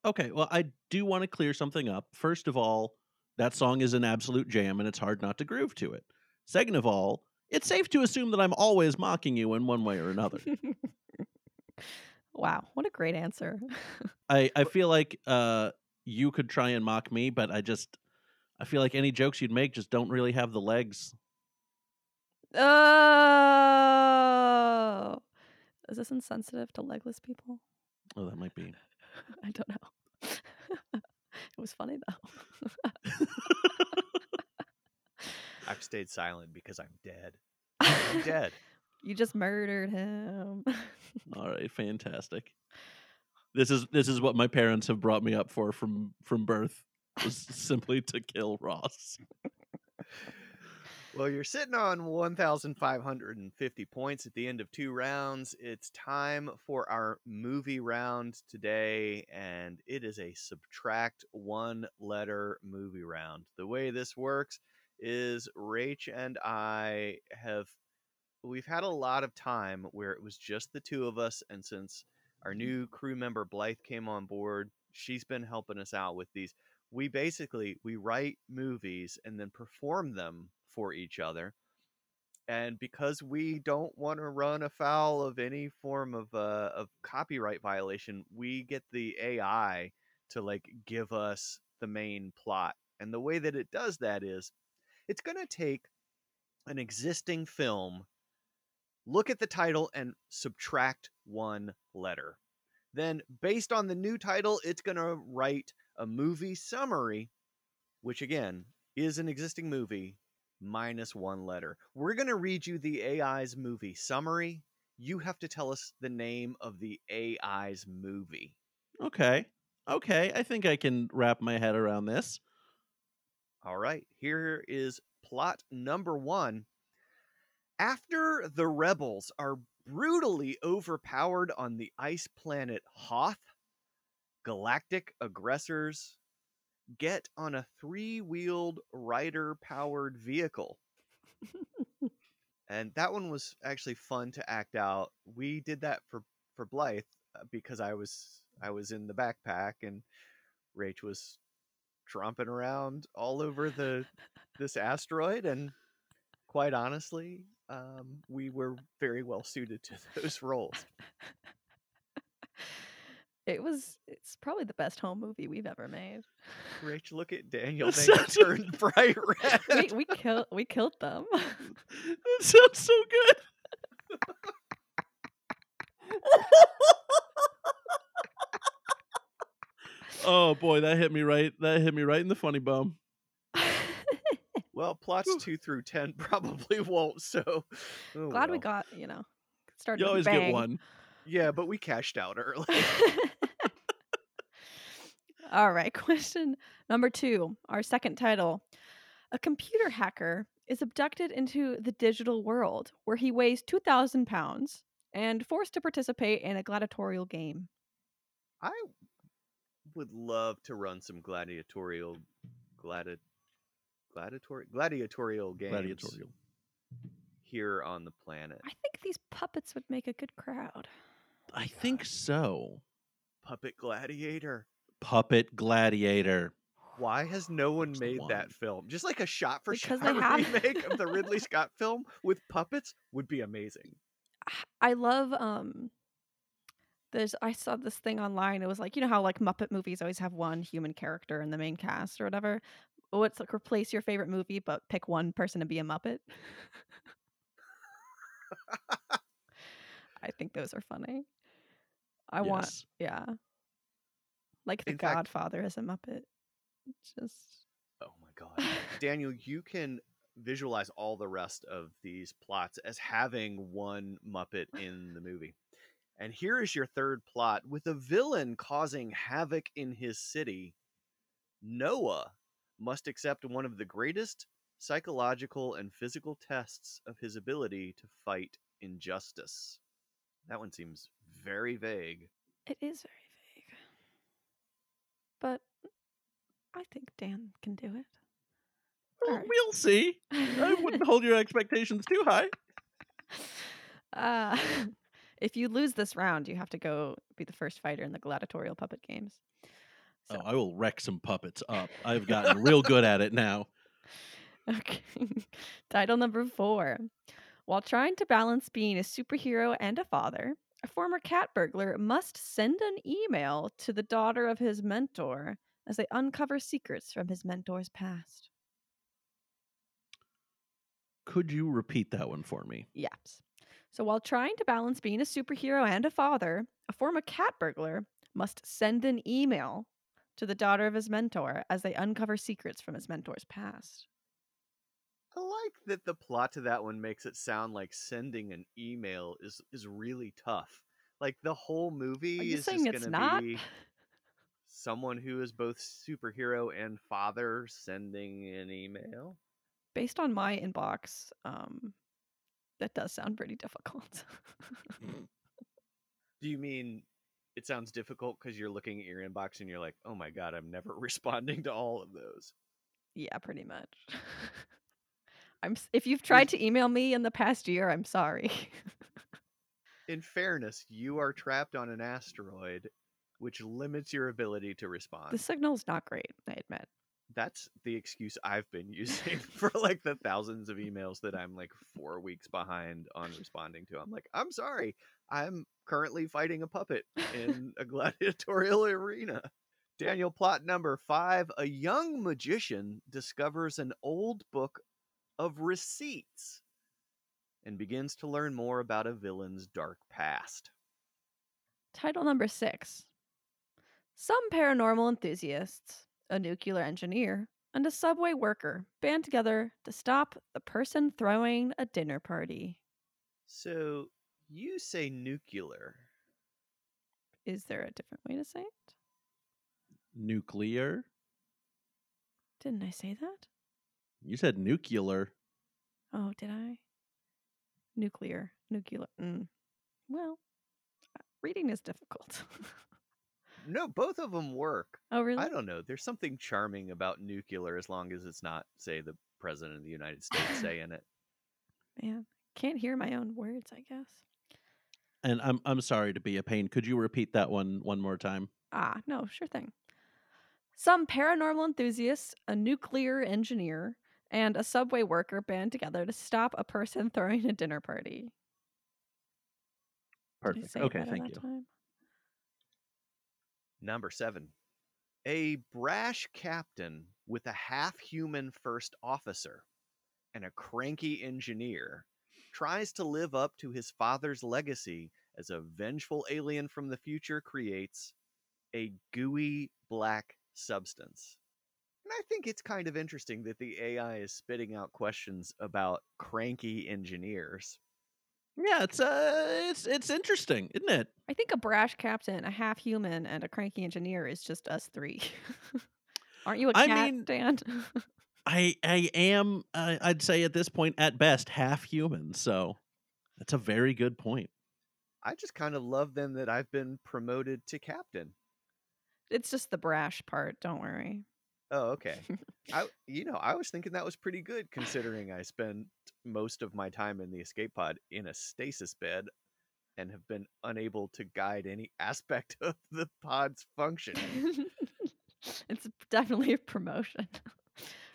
Okay, well, I do want to clear something up. First of all, that song is an absolute jam and it's hard not to groove to it. Second of all, it's safe to assume that I'm always mocking you in one way or another.
wow, what a great answer.
I, I feel like uh, you could try and mock me, but I just I feel like any jokes you'd make just don't really have the legs.
oh, is this insensitive to legless people?
Oh, that might be.
I don't know. it was funny though.
I've stayed silent because I'm dead. I'm dead.
you just murdered him.
All right, fantastic. This is this is what my parents have brought me up for from from birth. Was simply to kill Ross.
Well, you're sitting on 1,550 points at the end of two rounds. It's time for our movie round today, and it is a subtract one letter movie round. The way this works is Rach and I have we've had a lot of time where it was just the two of us, and since our new crew member Blythe came on board, she's been helping us out with these. We basically we write movies and then perform them for each other. And because we don't want to run afoul of any form of uh, of copyright violation, we get the AI to like give us the main plot. And the way that it does that is it's going to take an existing film, look at the title and subtract one letter. Then based on the new title, it's going to write a movie summary, which again is an existing movie minus one letter. We're going to read you the AI's movie summary. You have to tell us the name of the AI's movie.
Okay. Okay. I think I can wrap my head around this.
All right, here is plot number one. After the rebels are brutally overpowered on the ice planet Hoth, galactic aggressors get on a three wheeled rider powered vehicle. and that one was actually fun to act out. We did that for, for Blythe uh, because I was I was in the backpack and Rach was tromping around all over the this asteroid and quite honestly um, we were very well suited to those roles
It was. It's probably the best home movie we've ever made.
Rach, look at Daniel. They turned bright red.
we we killed we killed them.
That sounds so good. oh boy, that hit me right. That hit me right in the funny bone.
well, plots two through ten probably won't. So oh
Glad we got you know started.
You always
bang.
get one.
Yeah, but we cashed out early.
All right, question number two, our second title. A computer hacker is abducted into the digital world where he weighs 2,000 pounds and forced to participate in a gladiatorial game.
I would love to run some gladiatorial, gladi, gladiator, gladiatorial games
Gladiatorial.
here on the planet.
I think these puppets would make a good crowd.
I think so.
Puppet Gladiator.
Puppet Gladiator.
Why has no one
That's
made
one.
that film? Just like a shot for
Because
shot
they have-
remake of the Ridley Scott film with puppets would be amazing.
I love um there's I saw this thing online. It was like, you know how like Muppet movies always have one human character in the main cast or whatever. Oh, it's like replace your favorite movie but pick one person to be a Muppet. I think those are funny. I want yeah. Like the
In fact-
Godfather as a Muppet. Just
Oh my god. Daniel, you can visualize all the rest of these plots as having one Muppet in the movie. And here is your third plot with a villain causing havoc in his city. Noah must accept one of the greatest psychological and physical tests of his ability to fight injustice. That one seems very vague.
it is very vague. But I think Dan can do it.
Well,
Alright.
we'll see. I wouldn't hold your expectations too high.
Uh, if you lose this round, you have to go be the first fighter in the gladiatorial puppet games. So,
Oh, I will wreck some puppets up. I've gotten real good at it now.
okay. Title number four. While trying to balance being a superhero and a father, a former cat burglar must send an email to the daughter of his mentor as they uncover secrets from his mentor's past.
Could you repeat that one for me?
Yes. So while trying to balance being a superhero and a father, a former cat burglar must send an email to the daughter of his mentor as they uncover secrets from his mentor's past.
I like that the plot to that one makes it sound like sending an email is is really tough. Like the whole movie
Are you
is
saying
just
it's
gonna
not?
be someone who is both superhero and father sending an email.
based on my inbox, um, that does sound pretty difficult.
Do you mean it sounds difficult because you're looking at your inbox and you're like, oh my god, I'm never responding to all of those?
yeah, pretty much. I'm. If you've tried to email me in the past year, I'm sorry.
In fairness, you are trapped on an asteroid, which limits your ability to respond.
the signal's not great. I admit.
That's the excuse I've been using for like the thousands of emails that I'm like four weeks behind on responding to. I'm like, I'm sorry, I'm currently fighting a puppet in a gladiatorial arena. Daniel, plot number five a young magician discovers an old book of receipts and begins to learn more about a villain's dark past.
Title number six. Some paranormal enthusiasts, a nuclear engineer, and a subway worker band together to stop the person throwing a dinner party.
So you say nuclear.
Is there a different way to say it?
Nuclear?
Didn't I say that?
You said nuclear.
Oh, did I? Nuclear. Nuclear. Mm. Well, uh, reading is difficult.
No, both of them work.
oh, really?
I don't know. There's something charming about nuclear as long as it's not, say, the president of the United States saying it.
Man, can't hear my own words, I guess.
And I'm I'm sorry to be a pain. Could you repeat that one one more time?
Ah, no, sure thing. Some paranormal enthusiasts, a nuclear engineer, and a subway worker band together to stop a person throwing a dinner party.
Perfect. Okay, thank you.
time?
Number seven. A brash captain with a half human first officer and a cranky engineer tries to live up to his father's legacy as a vengeful alien from the future creates a gooey black substance. And I think it's kind of interesting that the AI is spitting out questions about cranky engineers.
Yeah, it's uh it's it's interesting, isn't it?
I think a brash captain, a half human, and a cranky engineer is just us three. Aren't you a
I
cat,
mean-
Dan?
I I am uh, I'd say at this point at best half human, so that's a very good point.
I just kind of love them that I've been promoted to captain.
it's just the brash part. Don't worry.
Oh, okay. I you know, I was thinking that was pretty good considering I spent most of my time in the escape pod in a stasis bed and have been unable to guide any aspect of the pod's function.
it's definitely a promotion.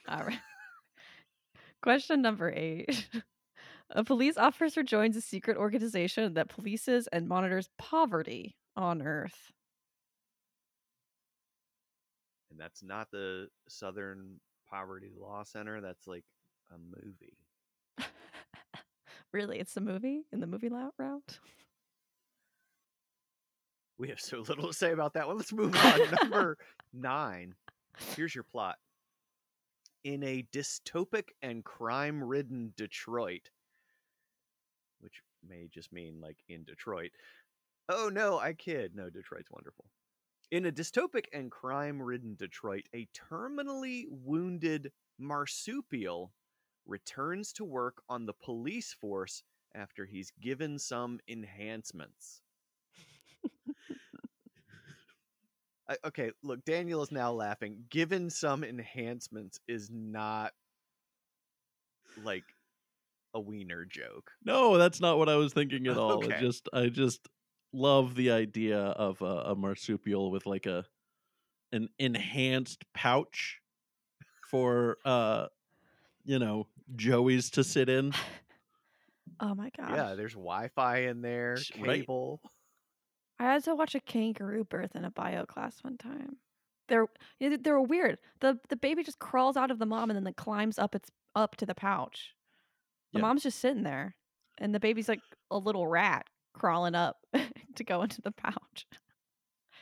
All right. Question number eight. A police officer joins a secret organization that polices and monitors poverty on Earth.
And that's not the Southern Poverty Law Center, that's like a movie.
really, it's a movie in the movie route.
We have so little to say about that one. Let's move on. Number nine. Here's your plot. In a dystopic and crime ridden Detroit, which may just mean like in Detroit. Oh no, I kid. No, Detroit's wonderful. In a dystopic and crime ridden Detroit, a terminally wounded marsupial returns to work on the police force after he's given some enhancements. I- okay, look, Daniel is now laughing. Given some enhancements is not like a wiener joke.
No, that's not what I was thinking at all. I
Okay.
just I just love the idea of a, a marsupial with like a an enhanced pouch for uh you know Joey's to sit in.
Oh my god
Yeah, there's Wi-Fi in there,
Sh- right.
cable.
I had to watch a kangaroo birth in a bio class one time. They're they were weird. The the baby just crawls out of the mom and then like climbs up its up to the pouch. The
Yeah.
mom's just sitting there, and the baby's like a little rat crawling up to go into the pouch.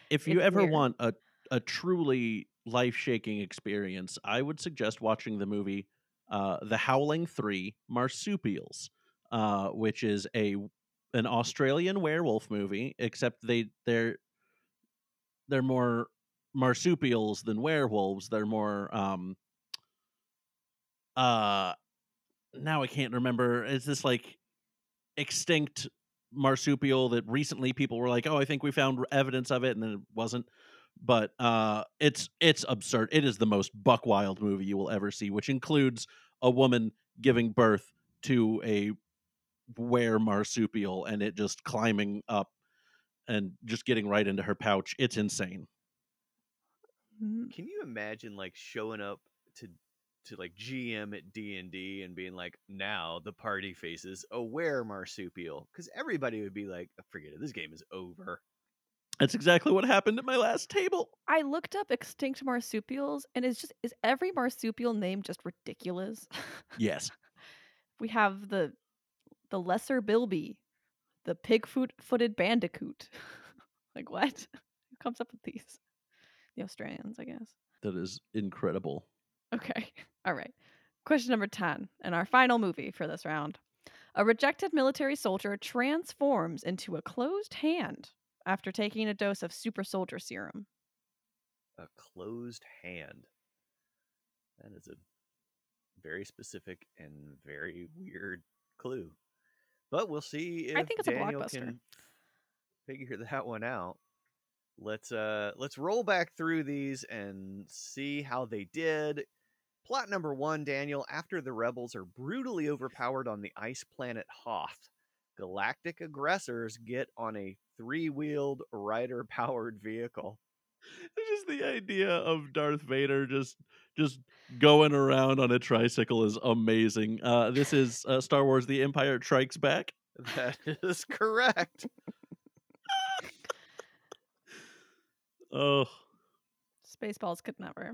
If you
It's
ever
weird.
want a a truly life shaking experience, I would suggest watching the movie uh, The Howling Three Marsupials, uh, which is a an Australian werewolf movie, except they they're they're more marsupials than werewolves. They're more um uh now I can't remember. Is this like extinct marsupial that recently people were like, "Oh, I think we found evidence of it," and then it wasn't. But uh, it's it's absurd. It is the most buck wild movie you will ever see, which includes a woman giving birth to a were marsupial and it just climbing up and just getting right into her pouch. It's insane.
Mm,
Can you imagine like showing up to to like GM at D and D and being like, now the party faces a were marsupial? Because everybody would be like, oh, forget it, this game is over.
That's exactly what happened at my last table.
I looked up extinct marsupials, and it's just is every marsupial name just ridiculous?
Yes.
we have the the lesser bilby, the pig-footed bandicoot. like what? Who comes up with these? The Australians, I guess.
That is incredible.
Okay. All right. Question number 10, and our final movie for this round. A rejected military soldier transforms into a closed hand after taking a dose of super soldier serum.
A closed hand. That is a very specific and very weird clue. But we'll see if
I think it's a
Daniel
blockbuster.
can figure that one out. Let's uh let's roll back through these and see how they did. Plot number one, Daniel, after the rebels are brutally overpowered on the ice planet Hoth, galactic aggressors get on a three-wheeled rider-powered vehicle.
Just the idea of Darth Vader just just going around on a tricycle is amazing. Uh, this is uh, Star Wars: The Empire Strikes Back.
That is correct.
Oh,
Spaceballs could never.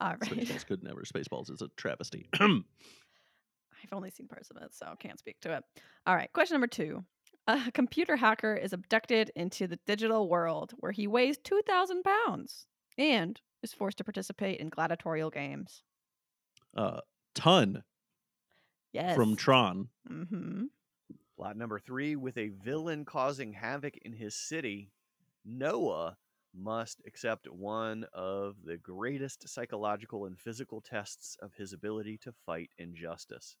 All right.
Spaceballs could never. Spaceballs is a travesty.
I've only seen parts of it, so can't speak to it. All right, question number two. A computer hacker is abducted into the digital world where he weighs 2,000 pounds and is forced to participate in gladiatorial games.
uh, ton
Yes.
from Tron.
mm-hmm.
Plot number three with a villain causing havoc in his city, Noah must accept one of the greatest psychological and physical tests of his ability to fight injustice.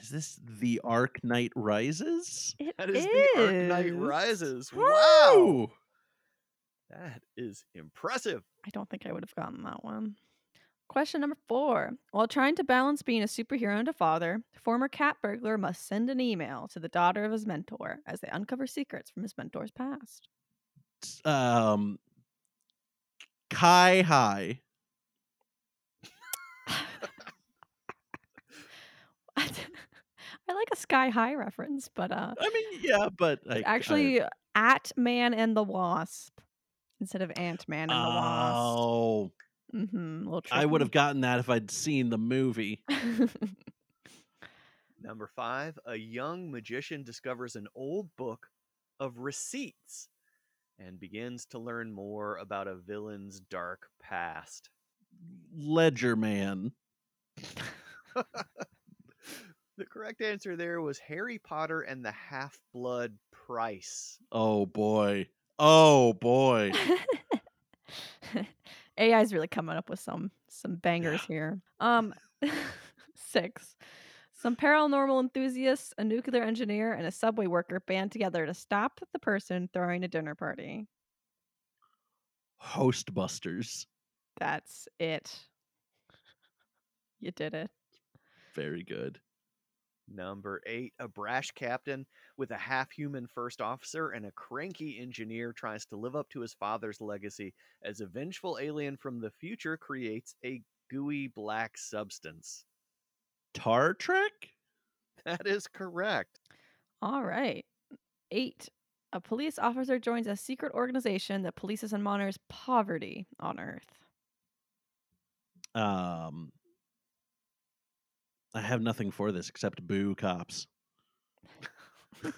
Is this the Ark Knight Rises?
It
That is, the Ark Knight
is.
Rises. Wow.
Woo!
That is impressive.
I don't think I would have gotten that one. Question number four. While trying to balance being a superhero and a father, former cat burglar must send an email to the daughter of his mentor as they uncover secrets from his mentor's past.
Um, Kai High.
I like a sky high reference, but uh
I mean, yeah, but like,
actually at man and the wasp instead of ant man and the wasp.
oh,
Mm-hmm.
I would have gotten that if I'd seen the movie.
Number five, a young magician discovers an old book of receipts and begins to learn more about a villain's dark past.
Ledger Man.
The correct answer there was Harry Potter and the Half Blood Price.
Oh boy. Oh boy.
AI is really coming up with some some bangers here. Um, six. Some paranormal enthusiasts, a nuclear engineer, and a subway worker band together to stop the person throwing a dinner party.
Hostbusters.
That's it. You did it.
Very good.
Number eight, a brash captain with a half human first officer and a cranky engineer tries to live up to his father's legacy as a vengeful alien from the future creates a gooey black substance.
Tar Trek?
That is correct.
All right. Eight. A police officer joins a secret organization that polices and monitors poverty on Earth.
Um I have nothing for this except boo cops.
it's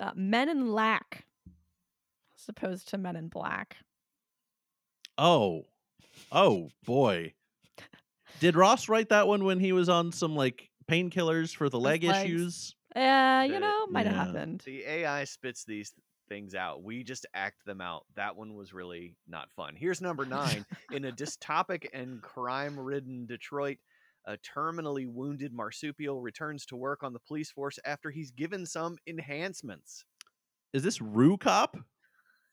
uh, Men in Lack, as opposed to Men in Black.
Oh. Oh boy. Did Ross write that one when he was on some like painkillers for the leg
legs.
issues?
Uh, you know, might have
yeah.
happened.
The AI spits these things out. We just act them out. That one was really not fun. Here's number nine. In a dystopic and crime ridden Detroit, A terminally wounded marsupial returns to work on the police force after he's given some enhancements.
Is this Roo Cop?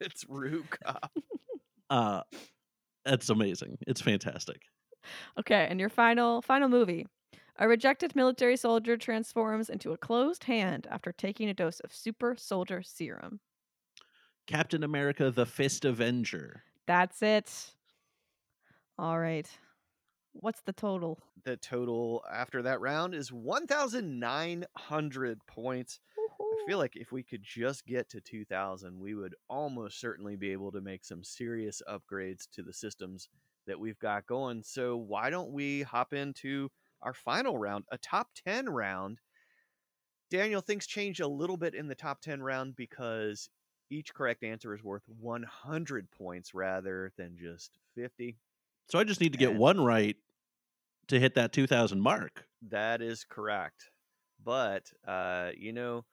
It's Roo Cop.
Uh, that's amazing. It's fantastic.
Okay, and your final final movie. A rejected military soldier transforms into a closed hand after taking a dose of super soldier serum.
Captain America: The Fist Avenger.
That's it. All right. What's the total?
The total after that round is 1,900 points. I feel like if we could just get to 2000, we would almost certainly be able to make some serious upgrades to the systems that we've got going. So, why don't we hop into our final round, a top 10 round? Daniel, things change a little bit in the top 10 round because each correct answer is worth 100 points rather than just 50.
So I just need to get
And-
one right to hit that 2000 mark.
That is correct. But, uh, you know,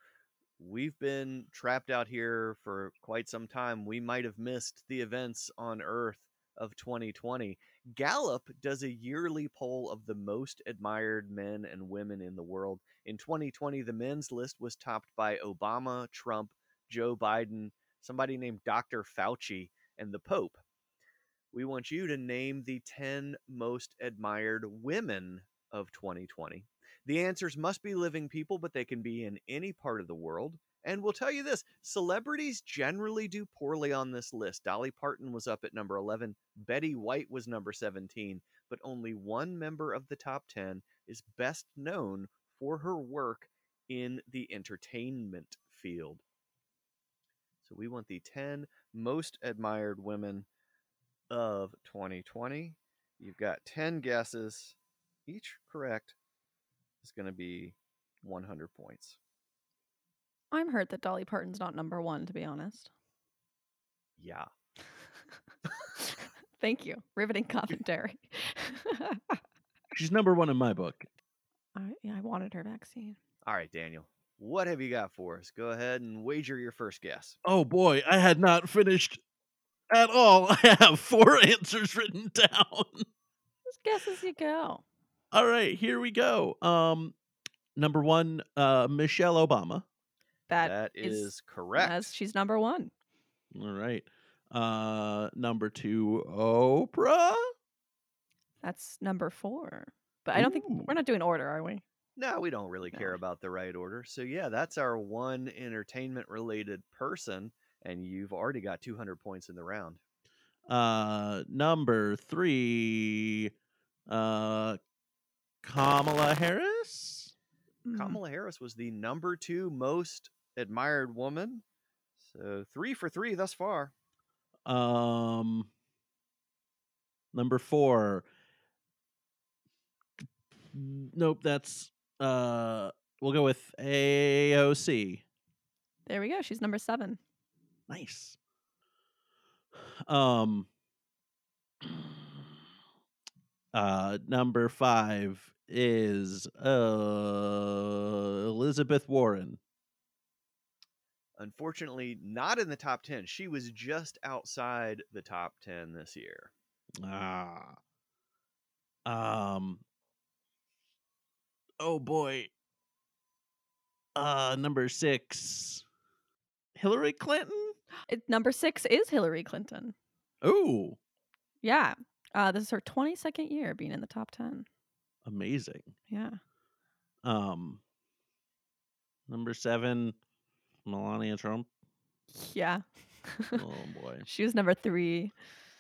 we've been trapped out here for quite some time. We might have missed the events on Earth of 2020. Gallup does a yearly poll of the most admired men and women in the world. In 2020, the men's list was topped by Obama, Trump, Joe Biden, somebody named Dr. Fauci, and the Pope. We want you to name the 10 most admired women of 2020. The answers must be living people, but they can be in any part of the world. And we'll tell you this celebrities generally do poorly on this list. Dolly Parton was up at number 11, Betty White was number 17, but only one member of the top 10 is best known for her work in the entertainment field. So we want the 10 most admired women of 2020. You've got 10 guesses, each correct is going to be 100 points.
I'm hurt that Dolly Parton's not number one, to be honest.
Yeah.
Thank you. Riveting commentary.
She's number one in my book.
I, yeah, I wanted her vaccine.
All right, Daniel. What have you got for us? Go ahead and wager your first guess.
Oh boy, I had not finished at all. I have four answers written down.
Just guess as you go.
All right, here we go. Um, number one, uh, Michelle Obama.
That
that
is-
is, correct.
as she's number one.
All right. Uh, number two, Oprah.
That's number four. But I don't think we're not doing order, are we?
No, we don't really care about the right order. So, yeah, that's our one entertainment related person. And you've already got 200 points in the round.
Uh, number three, uh, Kamala Harris.
Mm.
Kamala Harris was the number two most admired woman. So, three for three thus far.
Um, number four. Nope, that's uh. We'll go with AOC.
There we go. She's number seven.
Nice. Um. Uh, number five is uh Elizabeth Warren.
Unfortunately, not in the top 10. She was just outside the top 10 this year.
Ah. Um. Oh boy. Uh, number six. Hillary Clinton.
It, number six is Hillary Clinton.
Oh,
Yeah. Uh, this is her 22nd year being in the top 10.
amazing.
Yeah.
Um. Number seven, Melania Trump.
Yeah.
Oh boy.
she was number three.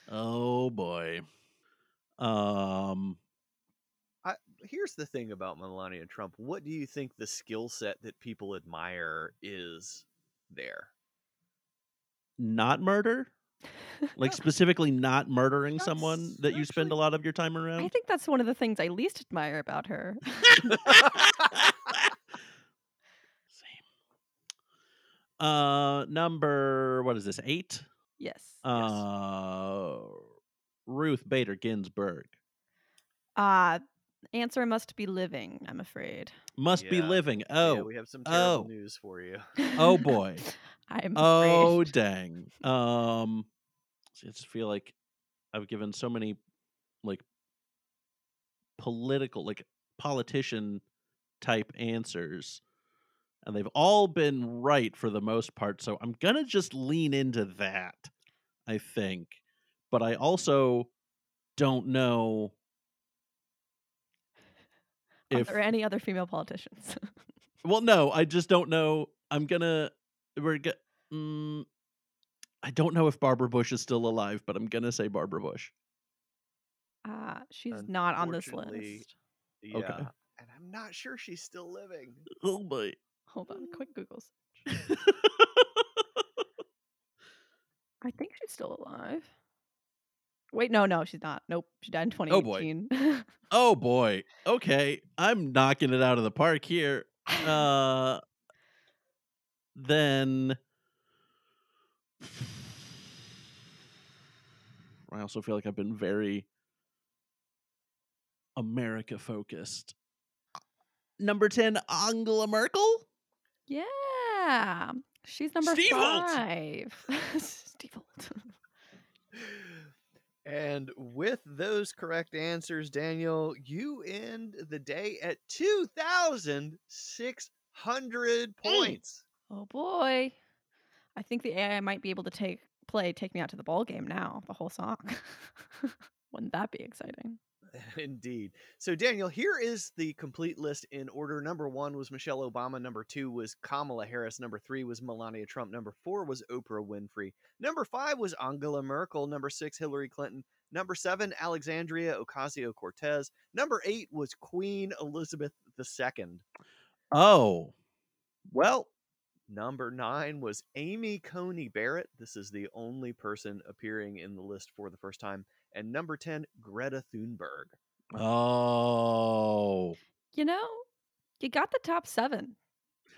Oh boy. Um.
I, Here's the thing about Melania Trump. What do you think the skill set that people admire is there?
Not murder. Like specifically, not murdering someone
That's
that you spend a lot of your time around?
I think that's one of the things I least admire about her.
Uh, number what is this? Eight.
yes.
Uh, Ruth Bader Ginsburg
Uh, answer must be living, I'm afraid.
must be
Yeah.
living.
Yeah,
Oh,
we have some terrible
oh.
news for you.
oh boy.
I'm
oh
afraid.
dang. Um, see, I just feel like I've given so many like political, like politician type answers. And they've all been right for the most part. So I'm going to just lean into that, I think. But I also don't know if.
there any other female politicians?
Well, no, I just don't know. I'm going to. We're go- mm, I don't know if Barbara Bush is still alive, but I'm going to say Barbara Bush.
uh, she's not on this list.
Yeah.
Okay.
And I'm not sure she's still living.
Oh, boy.
Hold on, quick Google search. I think she's still alive. Wait, no, no, she's not. Nope, she died in 2018.
Oh, boy.
2018.
oh, boy. Okay. I'm knocking it out of the park here. Uh, then I also feel like I've been very America focused. Number 10, Angela Merkel?
Yeah, she's number
Steve-Old.
five. Steve-Old.
And with those correct answers, Daniel, you end the day at 2,600 points.
oh boy, I think the AI might be able to take play "Take Me Out to the Ball Game" now. The whole song. Wouldn't that be exciting?
Indeed. So, Daniel, here is the complete list in order. Number one was Michelle Obama. Number two was Kamala Harris. Number three was Melania Trump. Number four was Oprah Winfrey. Number five was Angela Merkel. Number six, Hillary Clinton. Number seven, Alexandria Ocasio Cortez. Number eight was Queen Elizabeth II.
Oh. Well,
Number nine was Amy Coney Barrett. This is the only person appearing in the list for the first time. And number 10, Greta Thunberg.
oh.
You know, you got the top seven.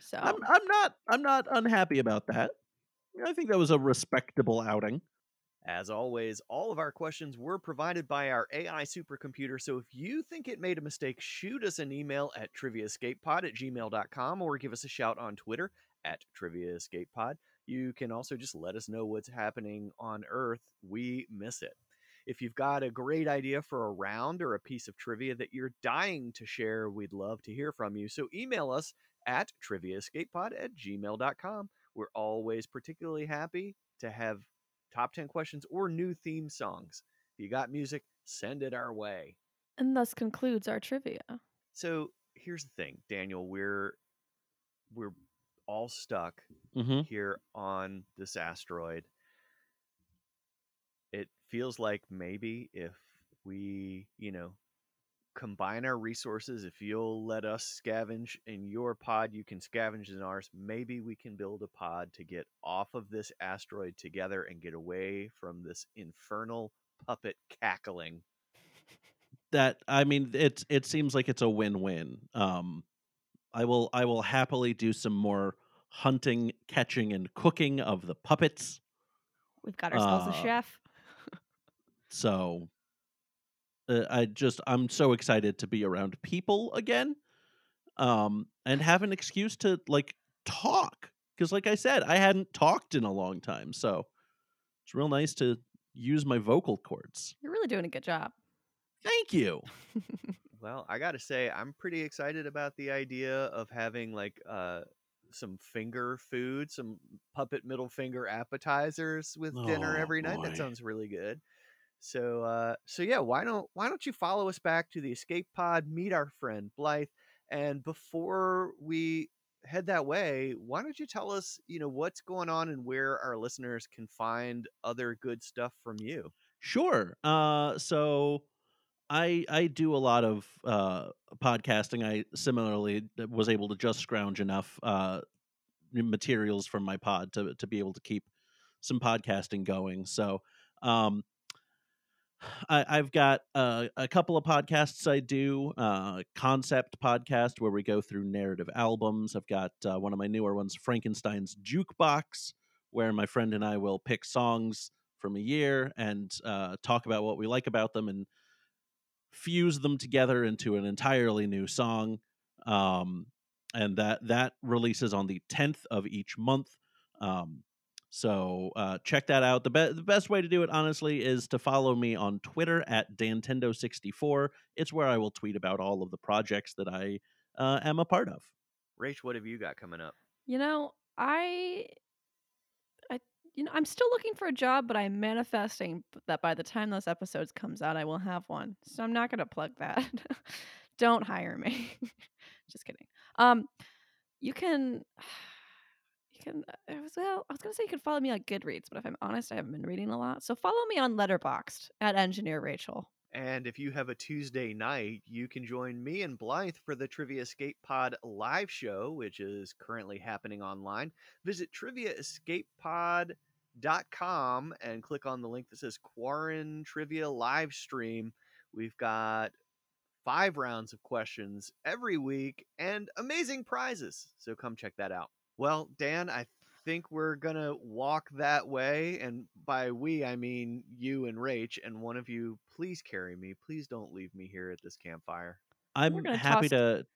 So
I'm I'm not I'm not unhappy about that. I think that was a respectable outing.
As always, all of our questions were provided by our AI supercomputer. So if you think it made a mistake, shoot us an email at triviaescapepod at gmail.com or give us a shout on Twitter at triviaescapepod. You can also just let us know what's happening on Earth. We miss it. If you've got a great idea for a round or a piece of trivia that you're dying to share, we'd love to hear from you. So email us at triviaescapepod at gmail.com. We're always particularly happy to have top 10 questions or new theme songs. If you got music, send it our way.
and thus concludes our trivia.
So here's the thing, Daniel, we're we're all stuck
Mm-hmm.
here on this asteroid. It feels like maybe if we, you know, combine our resources, if you'll let us scavenge in your pod, you can scavenge in ours. Maybe we can build a pod to get off of this asteroid together and get away from this infernal puppet cackling.
That I mean, it's it seems like it's a win-win. Um, I will I will happily do some more hunting, catching, and cooking of the puppets.
We've got ourselves
Uh,
a chef.
So uh, I just I'm so excited to be around people again, um, and have an excuse to like talk because, like I said, I hadn't talked in a long time. So it's real nice to use my vocal cords.
You're really doing a good job.
Thank you.
Well, I got to say, I'm pretty excited about the idea of having like uh, some finger food, some puppet middle finger appetizers with dinner
Oh,
every night.
boy.
That sounds really good. So, uh, so yeah, why don't why don't you follow us back to the escape pod, meet our friend Blythe, and before we head that way, why don't you tell us, you know, what's going on and where our listeners can find other good stuff from you?
Sure. Uh, so I I do a lot of uh, podcasting. I similarly was able to just scrounge enough uh, materials from my pod to to be able to keep some podcasting going. So um, I, I've got uh, a couple of podcasts I do. Uh, concept podcast where we go through narrative albums. I've got uh, one of my newer ones, Frankenstein's Jukebox, where my friend and I will pick songs from a year and uh, talk about what we like about them and fuse them together into an entirely new song. Um, and that that releases on the tenth of each month. Um, So uh, check that out. The, be- the best way to do it, honestly, is to follow me on Twitter at Dantendo64. It's where I will tweet about all of the projects that I uh, am a part of.
Rach, what have you got coming up?
You know, I, I, you know, I'm still looking for a job, but I'm manifesting that by the time those episodes comes out, I will have one. So I'm not gonna plug that. Don't hire me. Just kidding. Um, you can, you can. I was well. I was gonna say you can follow me on Goodreads, but if I'm honest, I haven't been reading a lot. So follow me on Letterboxd at Engineer Rachel.
And if you have a Tuesday night, you can join me and Blythe for the Trivia Escape Pod live show, which is currently happening online. Visit triviaescapepod.com and click on the link that says Quarren Trivia Live Stream. We've got five rounds of questions every week and amazing prizes. So come check that out. Well, Dan, I think we're gonna walk that way, and by we I mean you and Rach, and one of you please carry me. Please don't leave me here at this campfire.
I'm happy
toss-
to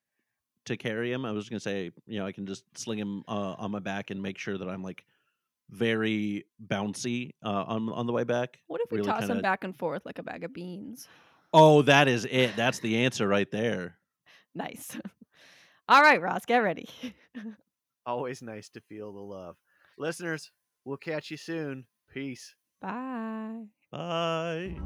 to carry him. I was gonna say, you know, I can just sling him uh, on my back and make sure that I'm like very bouncy uh, on on the way back.
What if we
Really
toss them
kinda-
back and forth like a bag of beans?
Oh, that is it. That's the answer right there.
Nice. All right, Ross, get ready.
Always nice to feel the love. Listeners, we'll catch you soon. Peace.
Bye.
Bye.